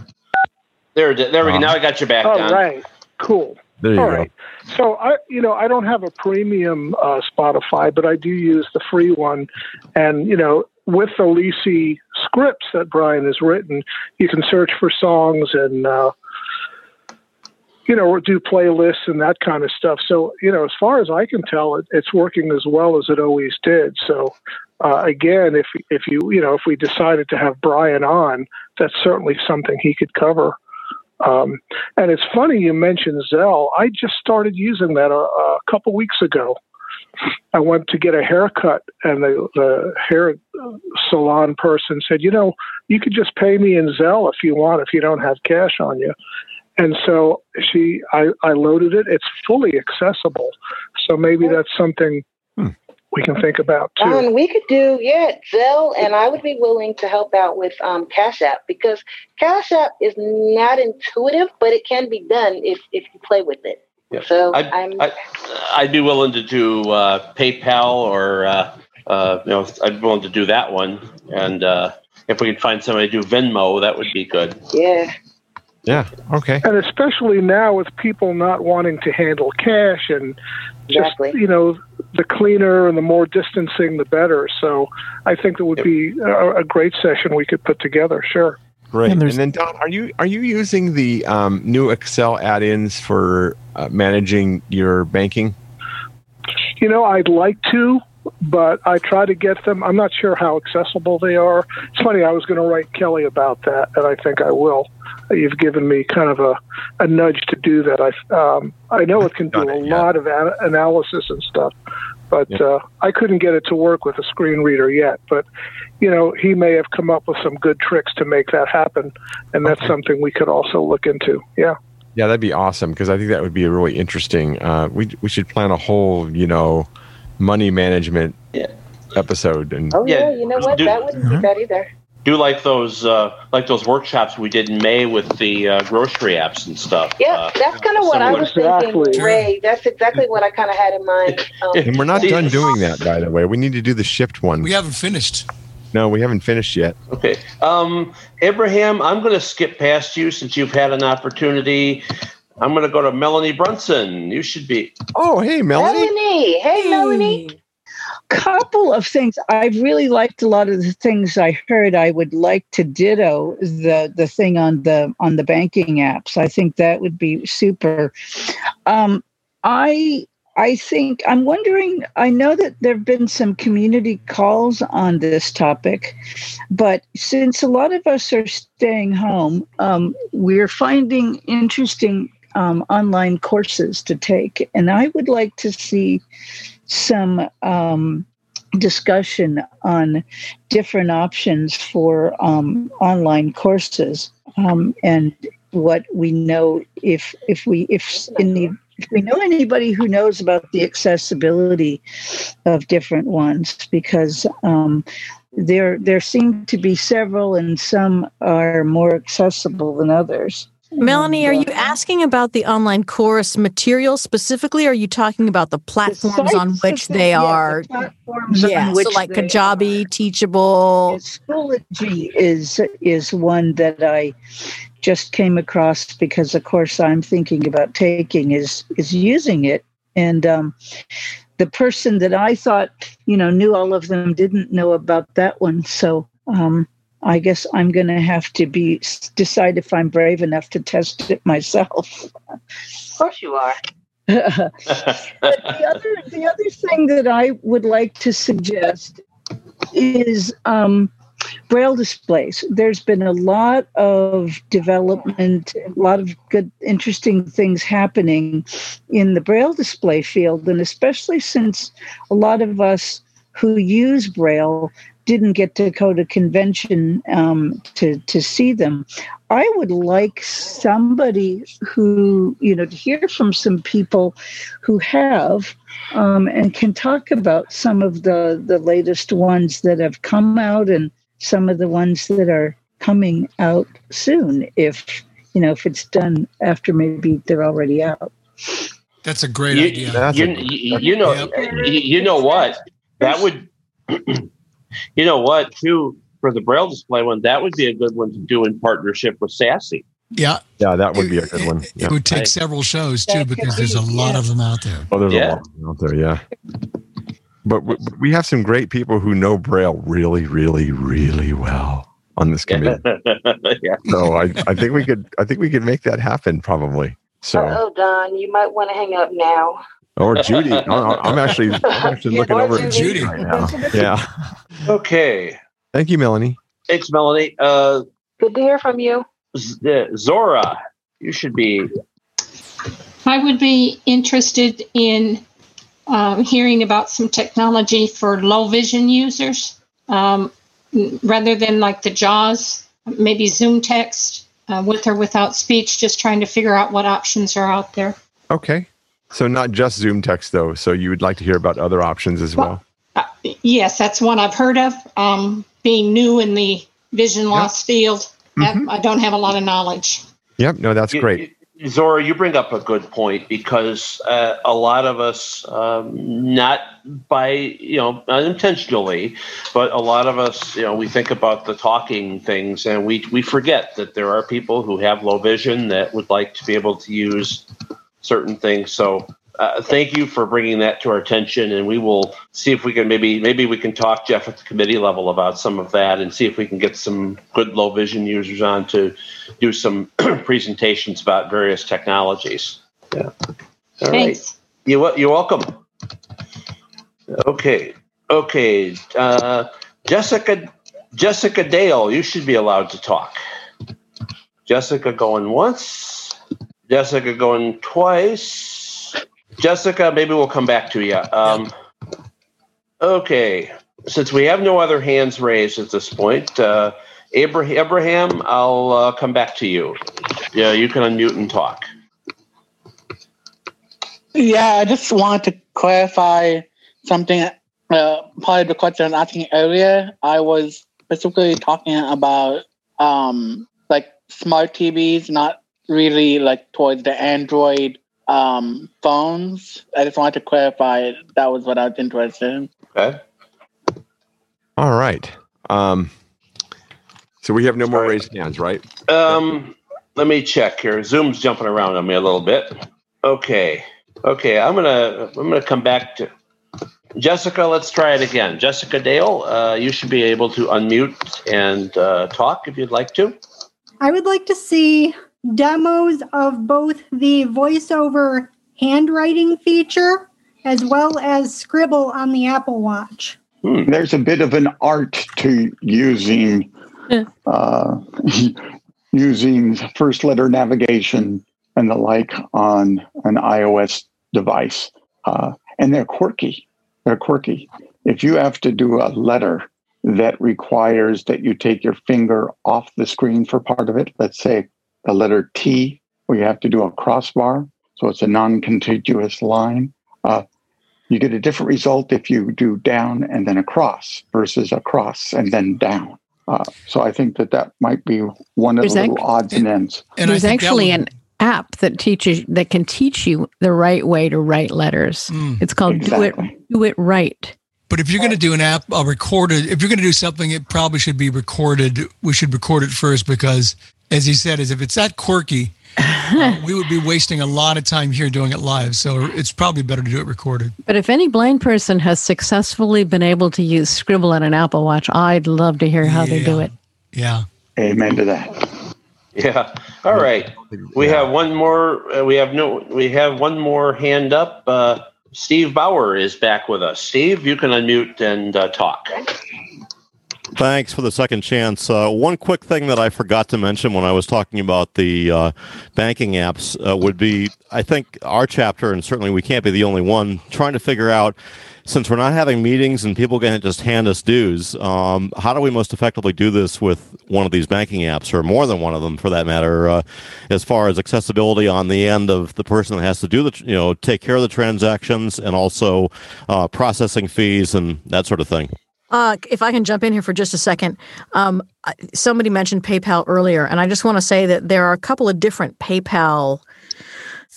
There, there we go. Uh, Now I got you back, All Don. right. Cool. There you All go. right. So I, you know, I don't have a premium uh, Spotify, but I do use the free one, and you know, with the Leasey scripts that Brian has written, you can search for songs and uh, you know, do playlists and that kind of stuff. So you know, as far as I can tell, it, it's working as well as it always did. So uh, again, if if you you know, if we decided to have Brian on, that's certainly something he could cover. Um, and it's funny you mentioned Zelle. I just started using that a, a couple weeks ago. I went to get a haircut, and the, the hair salon person said, "You know, you could just pay me in Zelle if you want, if you don't have cash on you." And so she, I, I loaded it. It's fully accessible, so maybe that's something we can think about too. Don, we could do yeah, Zelle, and I would be willing to help out with um, Cash App because Cash App is not intuitive, but it can be done if if you play with it. Yeah. So I'd, I'm I, I'd be willing to do uh, PayPal or uh, uh, you know I'd be willing to do that one, and uh, if we could find somebody to do Venmo, that would be good. yeah. Yeah. Okay. And especially now with people not wanting to handle cash and just you know the cleaner and the more distancing the better. So I think it would be a, a great session we could put together. Sure. Great. And And, then Don, are you are you using the um, new Excel add-ins for uh, managing your banking? You know, I'd like to, but I try to get them. I'm not sure how accessible they are. It's funny. I was going to write Kelly about that, and I think I will. You've given me kind of a, a nudge to do that. I um, I know it can do a lot of ana- analysis and stuff, but Yeah. uh, I couldn't get it to work with a screen reader yet. But you know, he may have come up with some good tricks to make that happen, and that's something we could also look into. Yeah. Yeah, that'd be awesome because I think that would be really interesting. Uh, we we should plan a whole, you know, money management episode and Oh yeah, Yeah, you know what? do- that wouldn't be bad either. Do like those uh, like those workshops we did in May with the uh, grocery apps and stuff. Yeah, Uh, that's kind of what I was Exactly. thinking, Ray. That's exactly what I kind of had in mind. Um, and we're not done doing that, by the way. We need to do the shipped one. We haven't finished. No, we haven't finished yet. Okay. Um, Abraham, I'm going to skip past you since you've had an opportunity. I'm going to go to Melanie Brunson. You should be. Oh, hey, Melanie. Hey, Melanie. Couple of things. I've really liked a lot of the things i heard. I would like to ditto the the thing on the on the banking apps. I think that would be super. Um i i think i'm wondering i know that there have been some community calls on this topic but since a lot of us are staying home um, we're finding interesting um, online courses to take. And i would like to see some um, discussion on different options for um, online courses um, and what we know if if we if in the if we know anybody who knows about the accessibility of different ones because um, there there seem to be several and some are more accessible than others Melanie, are you asking about the online course material specifically? Are you talking about the platforms on which they yeah, the are? platforms Yeah, which so like Kajabi, Teachable. Schoology is is one that I just came across because, of course, I'm thinking about taking is is using it, and um, the person that I thought you know knew all of them didn't know about that one. So um, I guess I'm going to have to be decide if I'm brave enough to test it myself. Of course you are. but the other the other thing that I would like to suggest is um, braille displays. There's been a lot of development, a lot of good, interesting things happening in the braille display field, and especially since a lot of us who use braille didn't get to go to convention um, to to see them. I would like somebody who you know to hear from some people who have um, and can talk about some of the the latest ones that have come out and some of the ones that are coming out soon. If you know if it's done after maybe they're already out. That's a great you, idea. You, you, you know, you, you know what? That would, you know what? Too for the braille display one, that would be a good one to do in partnership with Sassy. Yeah. Yeah, that would be a good one. Yeah. It would take several shows too because there's a lot of them out there. Oh, there's Yeah. a lot out there, yeah. But we, we have some great people who know Braille really, really, really well on this committee. yeah. So I, I think we could I think we could make that happen probably. So Oh, Don, you might want to hang up now. Or Judy, I- I'm actually I'm actually looking over at Judy. Judy right now. Yeah. Okay. Thank you, Melanie. Thanks, Melanie. Uh, Good to hear from you. Z- uh, Zora, you should be. I would be interested in um, hearing about some technology for low vision users um, rather than like the JAWS, maybe ZoomText uh, with or without speech, just trying to figure out what options are out there. Okay. So not just ZoomText though. So you would like to hear about other options as well. Yes, that's one I've heard of. Um, being new in the vision loss field, I- I don't have a lot of knowledge. Yep. No, that's great. Zora, you bring up a good point because uh, a lot of us, um, not by you know unintentionally, but a lot of us, you know, we think about the talking things and we we forget that there are people who have low vision that would like to be able to use certain things. So. Uh, thank you for bringing that to our attention, and we will see if we can maybe maybe we can talk Jeff at the committee level about some of that, and see if we can get some good low vision users on to do some presentations about various technologies. Yeah. All right. Thanks. You wel- you're welcome. Okay. Okay. Uh, Jessica Jessica Dale, you should be allowed to talk. Jessica going once. Jessica going twice. Jessica, maybe we'll come back to you. Um, Okay. Since we have no other hands raised at this point, uh, Abraham, Abraham, I'll uh, come back to you. Yeah, you can unmute and talk. Yeah, I just want to clarify something. Uh, part of the question I was asking earlier, I was specifically talking about um, like smart TVs, not really like towards the Android um, phones. I just wanted to clarify that was what I was interested in. Okay. All right. Um, so we have no more raised hands, right? Um, let me check here. Zoom's jumping around on me a little bit. Okay. Okay, I'm gonna I'm gonna come back to Jessica. Let's try it again. Jessica Dale, uh, you should be able to unmute and uh, talk if you'd like to. I would like to see demos of both the voiceover handwriting feature as well as Scribble on the Apple Watch. Hmm. There's a bit of an art to using uh, using first letter navigation and the like on an iOS device, uh, and they're quirky. They're quirky. If you have to do a letter that requires that you take your finger off the screen for part of it, let's say the letter T, where you have to do a crossbar, so it's a non-contiguous line. Uh, you get a different result if you do down and then across versus across and then down. Uh, so I think that that might be one of There's the little ac- odds and ends. There's actually an app that teaches that can teach you the right way to write letters. It's called Do It Do It Right. But if you're going to do an app, a recorded, if you're going to do something, it probably should be recorded. We should record it first because, as he said, is if it's that quirky, uh, we would be wasting a lot of time here doing it live. So it's probably better to do it recorded. But if any blind person has successfully been able to use Scribble on an Apple Watch, I'd love to hear how they do it. Yeah. Amen to that. Yeah. All right. We have one more. Uh, we have no. We have one more hand up. Uh, Steve Bauer is back with us. Steve, you can unmute and uh, talk. Thanks for the second chance. Uh, one quick thing that I forgot to mention when I was talking about the uh, banking apps uh, would be I think our chapter, and certainly we can't be the only one, trying to figure out since we're not having meetings and people can just hand us dues, um, how do we most effectively do this with one of these banking apps, or more than one of them for that matter, uh, as far as accessibility on the end of the person that has to do the, you know, take care of the transactions and also uh, processing fees and that sort of thing? Uh, if I can jump in here for just a second, um, somebody mentioned PayPal earlier, and I just want to say that there are a couple of different PayPal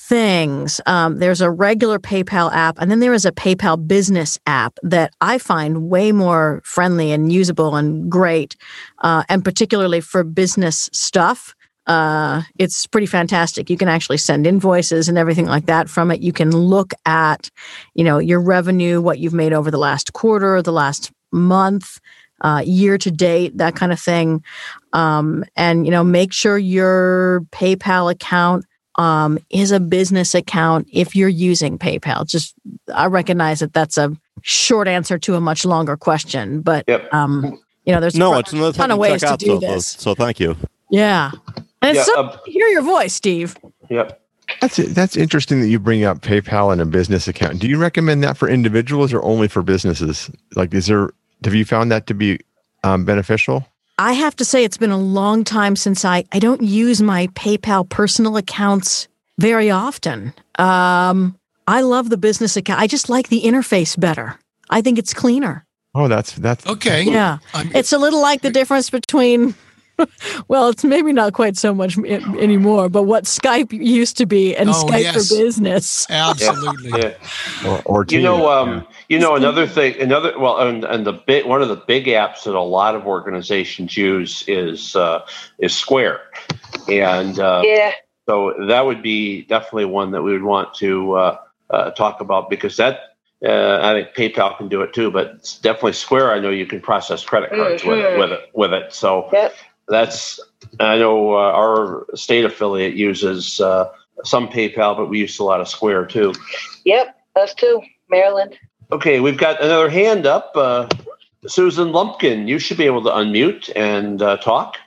things. Um, there's a regular PayPal app, and then there is a PayPal business app that I find way more friendly and usable and great, uh, and particularly for business stuff. Uh, it's pretty fantastic. You can actually send invoices and everything like that from it. You can look at, you know, your revenue, what you've made over the last quarter, the last month, uh, year to date, that kind of thing. Um, and, you know, make sure your PayPal account um, is a business account if you're using PayPal. Just, I recognize that that's a short answer to a much longer question, but, um, you know, there's no, a it's another ton of to ways to do So, this. so thank you. Yeah. And it's Yeah, so uh, hear your voice, Steve. Yep. That's that's interesting that you bring up PayPal and a business account. Do you recommend that for individuals or only for businesses? Like, is there have you found that to be um, beneficial? I have to say, it's been a long time since I, I don't use my PayPal personal accounts very often. Um, I love the business account. I just like the interface better. I think it's cleaner. Oh, that's that's okay. Yeah. It's a little like the difference between, well, it's maybe not quite so much i- anymore, but what Skype used to be and Oh, Skype yes. for business. Absolutely. Yeah. Or, or You know, um, you know, another thing, another well, and, and the big one of the big apps that a lot of organizations use is uh, is Square, and uh, Yeah. so that would be definitely one that we would want to uh, uh, talk about because that. Uh, I think PayPal can do it too, but it's definitely Square. I know you can process credit cards with it, with it. With it, so that's. I know uh, our state affiliate uses uh, some PayPal, but we use a lot of Square too. Yep. Us too. Maryland. Okay, we've got another hand up. Uh, Susan Lumpkin, you should be able to unmute and uh, talk.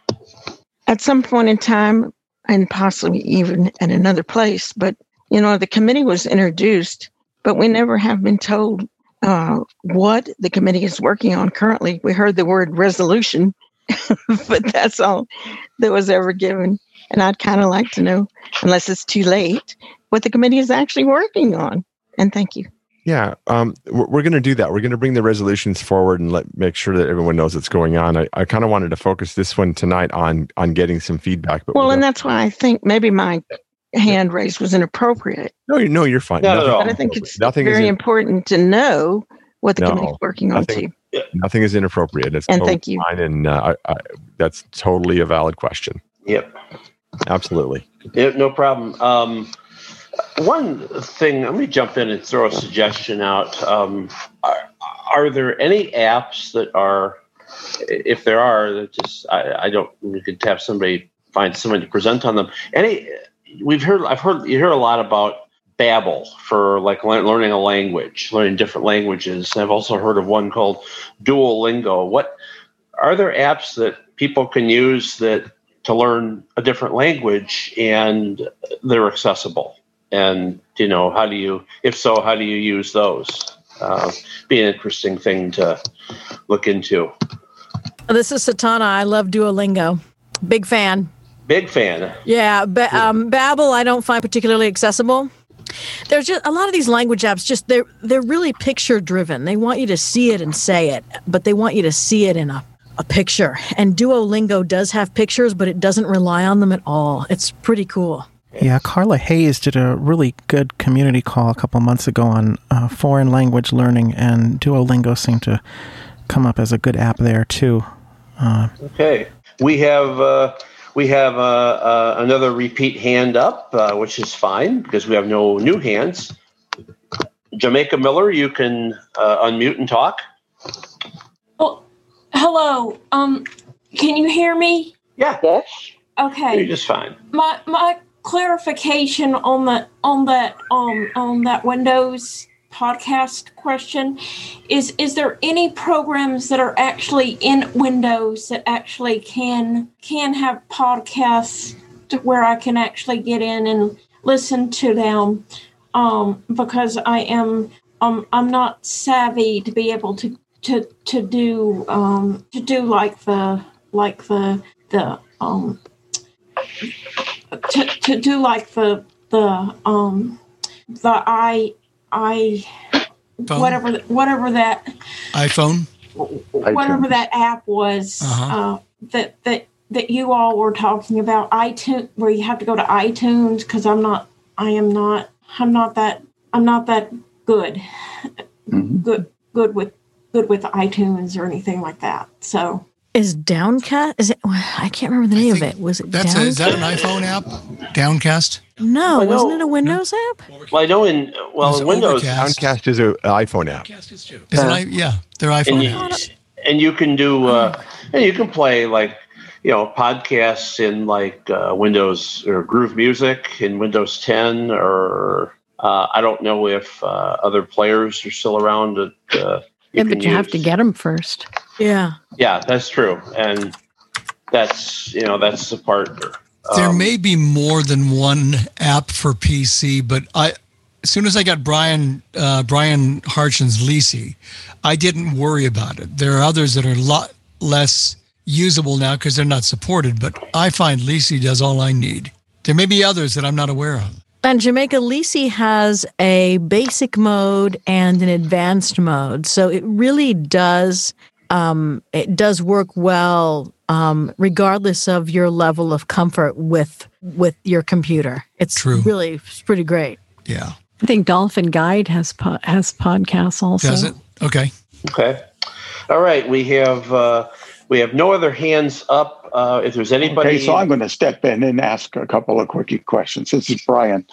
at some point in time and possibly even at another place but you know the committee was introduced but we never have been told uh, what the committee is working on currently. We heard the word resolution, but that's all that was ever given. And I'd kind of like to know, unless it's too late, what the committee is actually working on. And thank you. Yeah, um, we're, we're going to do that. We're going to bring the resolutions forward and let make sure that everyone knows what's going on. I, I kind of wanted to focus this one tonight on on getting some feedback. But well, and that's why I think maybe my hand raise was inappropriate. No, you no, you're fine. Not nothing, But I think it's nothing very is in- important to know what the No, committee's working on nothing, too. nothing is inappropriate. It's And totally thank you. Fine, and uh, I, I, that's totally a valid question. Yep. Absolutely. Yeah, no problem. Um, one thing, let me jump in and throw a suggestion out. Um, are, are there any apps that are, if there are, that just I, I don't. We could have somebody find somebody to present on them. Any, we've heard. I've heard you hear a lot about Babbel for like learning a language, learning different languages. I've also heard of one called Duolingo. What are there apps that people can use that to learn a different language and they're accessible? And you know, how do you, if so, how do you use those? Uh, be an interesting thing to look into. This is Satana. I love Duolingo. Big fan. Big fan. Yeah, ba- um, Babbel I don't find particularly accessible. There's just a lot of these language apps. Just they're they're really picture driven. They want you to see it and say it, but they want you to see it in a a picture. And Duolingo does have pictures, but it doesn't rely on them at all. It's pretty cool. Yeah, Carla Hayes did a really good community call a couple months ago on uh, foreign language learning, and Duolingo seemed to come up as a good app there too. Uh, Okay, we have uh, we have uh, uh, another repeat hand up, uh, which is fine because we have no new hands. Jamaica Miller, you can uh, unmute and talk. Hello. Um, can you hear me? Yeah. Yes. Okay. You're just fine. My my clarification on the on that um on that Windows podcast question is is there any programs that are actually in Windows that actually can can have podcasts where I can actually get in and listen to them? Um because I am um I'm not savvy to be able to to to do um to do like the like the the um to, to do like the the um the i i Phone? whatever whatever that iPhone. whatever that app was Uh-huh. uh, that that that you all were talking about iTunes where you have to go to iTunes because I'm not I am not I'm not that I'm not that good good good with good with iTunes or anything like that so Is Downcast? Is it? I can't remember the name of it. Was it That's a, is that an iPhone app? Downcast. No, I know- wasn't it a Windows app? Well, I know in well It's in Windows, Overcast. Downcast is an iPhone app. Is too. Is it i- yeah, they're iPhone and you, apps. and you can do uh, and you can play like you know podcasts in like uh, Windows or Groove Music in Windows 10 or uh, I don't know if uh, other players are still around. That, uh, Yeah, but you have to get them first. Yeah. Yeah, that's true, and that's you know that's the part. There um, may be more than one app for PC, but I, as soon as I got Brian uh, Brian Hartgen's Leasey, I didn't worry about it. There are others that are a lot less usable now because they're not supported, but I find Leasey does all I need. There may be others that I'm not aware of. And Jamaica Leasey has a basic mode and an advanced mode, so it really does um, it does work well um, regardless of your level of comfort with with your computer. It's True. really it's pretty great. Yeah. I think Dolphin Guide has po- has podcasts also. Does it? Okay. Okay. All right, we have uh, we have no other hands up. Uh, if there's anybody, Okay, so I'm going to step in and ask a couple of quickie questions. This is Brian.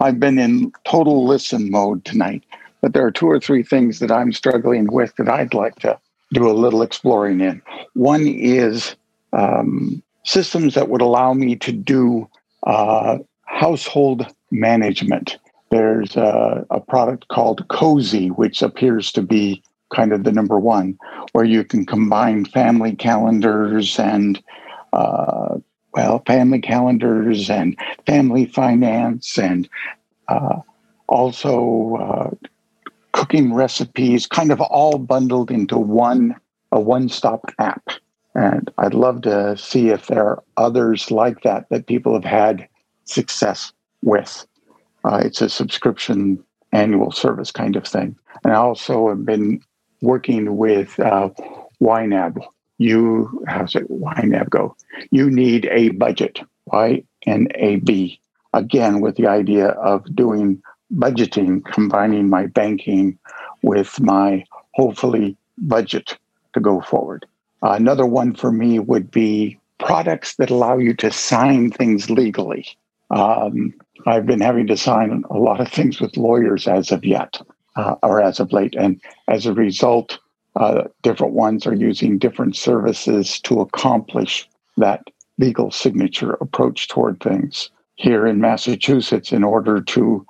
I've been in total listen mode tonight, but there are two or three things that I'm struggling with that I'd like to do a little exploring in. One is um, systems that would allow me to do uh, household management. There's a, a product called Cozi, which appears to be kind of the number one, where you can combine family calendars and uh, well, family calendars and family finance, and uh, also uh, cooking recipes, kind of all bundled into one a one-stop app. And I'd love to see if there are others like that that people have had success with. Uh, it's a subscription annual service kind of thing. And I also have been working with uh, YNAB. You, how's it, YNAB go? You need a budget, Y N A B. Again, with the idea of doing budgeting, combining my banking with my hopefully budget to go forward. Uh, another one for me would be products that allow you to sign things legally. Um, I've been having to sign a lot of things with lawyers as of yet, uh, or as of late. And as a result, uh, different ones are using different services to accomplish that legal signature approach toward things. Here in Massachusetts, in order to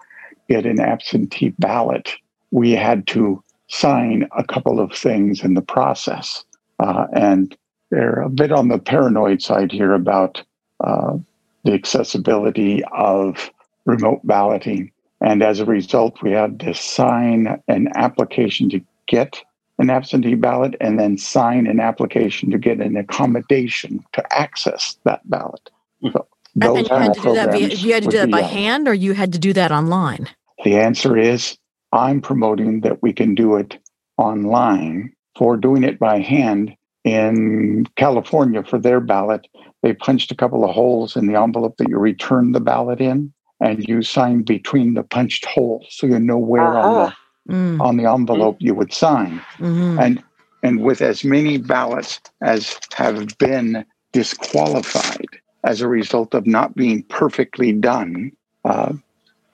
get an absentee ballot, we had to sign a couple of things in the process. Uh, and they're a bit on the paranoid side here about uh, the accessibility of remote balloting. And as a result, we had to sign an application to get an absentee ballot and then sign an application to get an accommodation to access that ballot. So and you had to do that, via, you had to do that by uh, hand or you had to do that online? The answer is I'm promoting that we can do it online. For doing it by hand in California for their ballot, they punched a couple of holes in the envelope that you return the ballot in, and you sign between the punched holes, so you know where uh-huh. on the mm. on the envelope you would sign. Mm-hmm. And and with as many ballots as have been disqualified as a result of not being perfectly done, uh,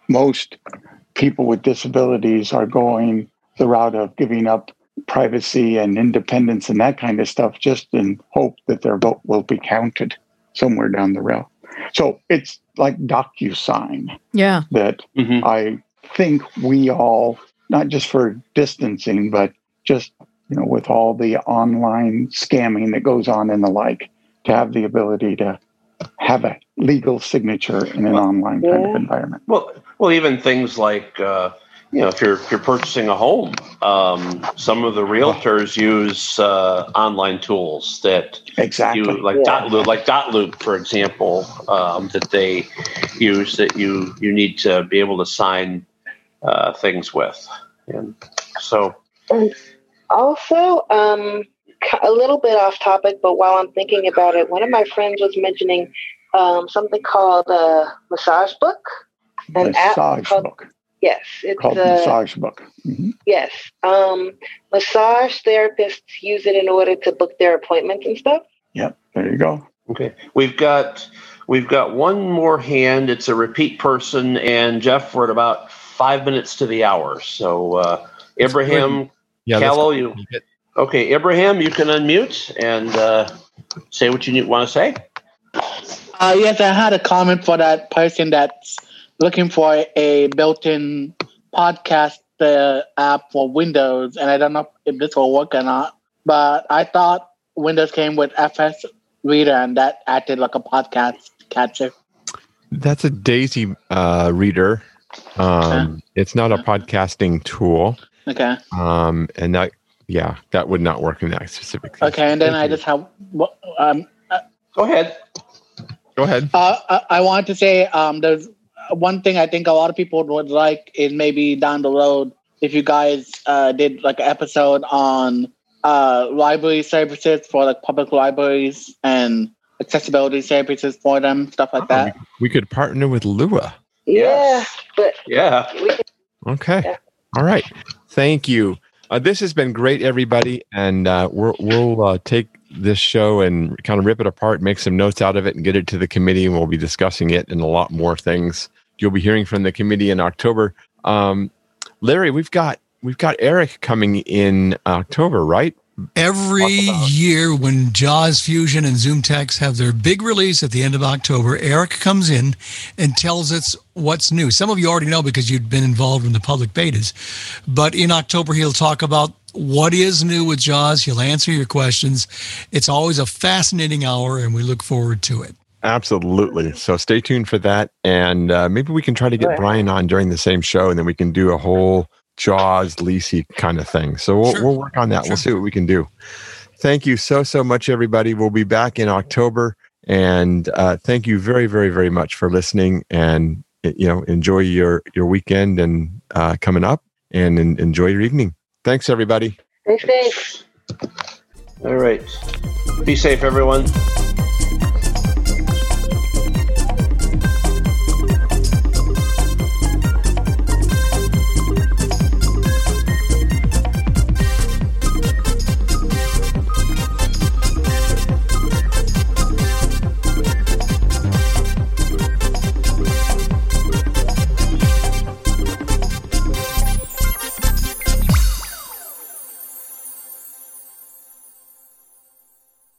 most people with disabilities are going the route of giving up privacy and independence and that kind of stuff just in hope that their vote will be counted somewhere down the road. So it's like DocuSign. Yeah. That mm-hmm. I think we all, not just for distancing, but just, you know, with all the online scamming that goes on and the like, to have the ability to have a legal signature in an online kind yeah. of environment. Well, well, even things like uh, you know, if you're if you're purchasing a home, um, some of the realtors use uh, online tools that exactly you, like yeah. dotloop, like dotloop, for example, um, that they use that you you need to be able to sign uh, things with, and so. And also, um, a little bit off topic, but while I'm thinking about it, one of my friends was mentioning um, something called a massage book. An massage app called, book. Yes, it's called a massage book. Mm-hmm. Yes, um, massage therapists use it in order to book their appointments and stuff. Yep, there you go. Okay, we've got we've got one more hand. It's a repeat person, and Jeff, we're at about five minutes to the hour. So, uh, Ibrahim, yeah, Callow, you Okay, Ibrahim, you can unmute and uh, say what you want to say. Uh, yes, I had a comment for that person that's looking for a built-in podcast uh, app for Windows, and I don't know if this will work or not. But I thought Windows came with FS Reader, and that acted like a podcast catcher. That's a Daisy uh, reader. Um, okay. It's not a podcasting tool. Okay. Um, and that yeah, that would not work in that specific case. Okay, and then Thank I you. just have um, uh, go ahead. Go ahead. Uh, I, I want to say um, there's one thing I think a lot of people would like is maybe down the road if you guys uh, did like an episode on uh, library services for like public libraries and accessibility services for them, stuff like oh, that. We could partner with Lua. Yeah, but yeah. Okay. Yeah. All right. Thank you. Uh, this has been great, everybody, and uh, we'll, we'll uh, take this show and kind of rip it apart, make some notes out of it, and get it to the committee. And we'll be discussing it and a lot more things. You'll be hearing from the committee in October. Um, Larry, we've got we've got Eric coming in October, right? Every year when JAWS Fusion and ZoomText have their big release at the end of October, Eric comes in and tells us what's new. Some of you already know because you've been involved in the public betas. But in October, he'll talk about what is new with JAWS. He'll answer your questions. It's always a fascinating hour, and we look forward to it. Absolutely. So stay tuned for that. And uh, maybe we can try to get Brian on during the same show, and then we can do a whole Jaws, Leasey kind of thing. So we'll, sure. we'll work on that. Sure. We'll see what we can do. Thank you so, so much, everybody. We'll be back in October. And uh, thank you very, very, very much for listening. And, you know, enjoy your, your weekend and uh, coming up and, and enjoy your evening. Thanks, everybody. Stay safe. All right. Be safe, everyone.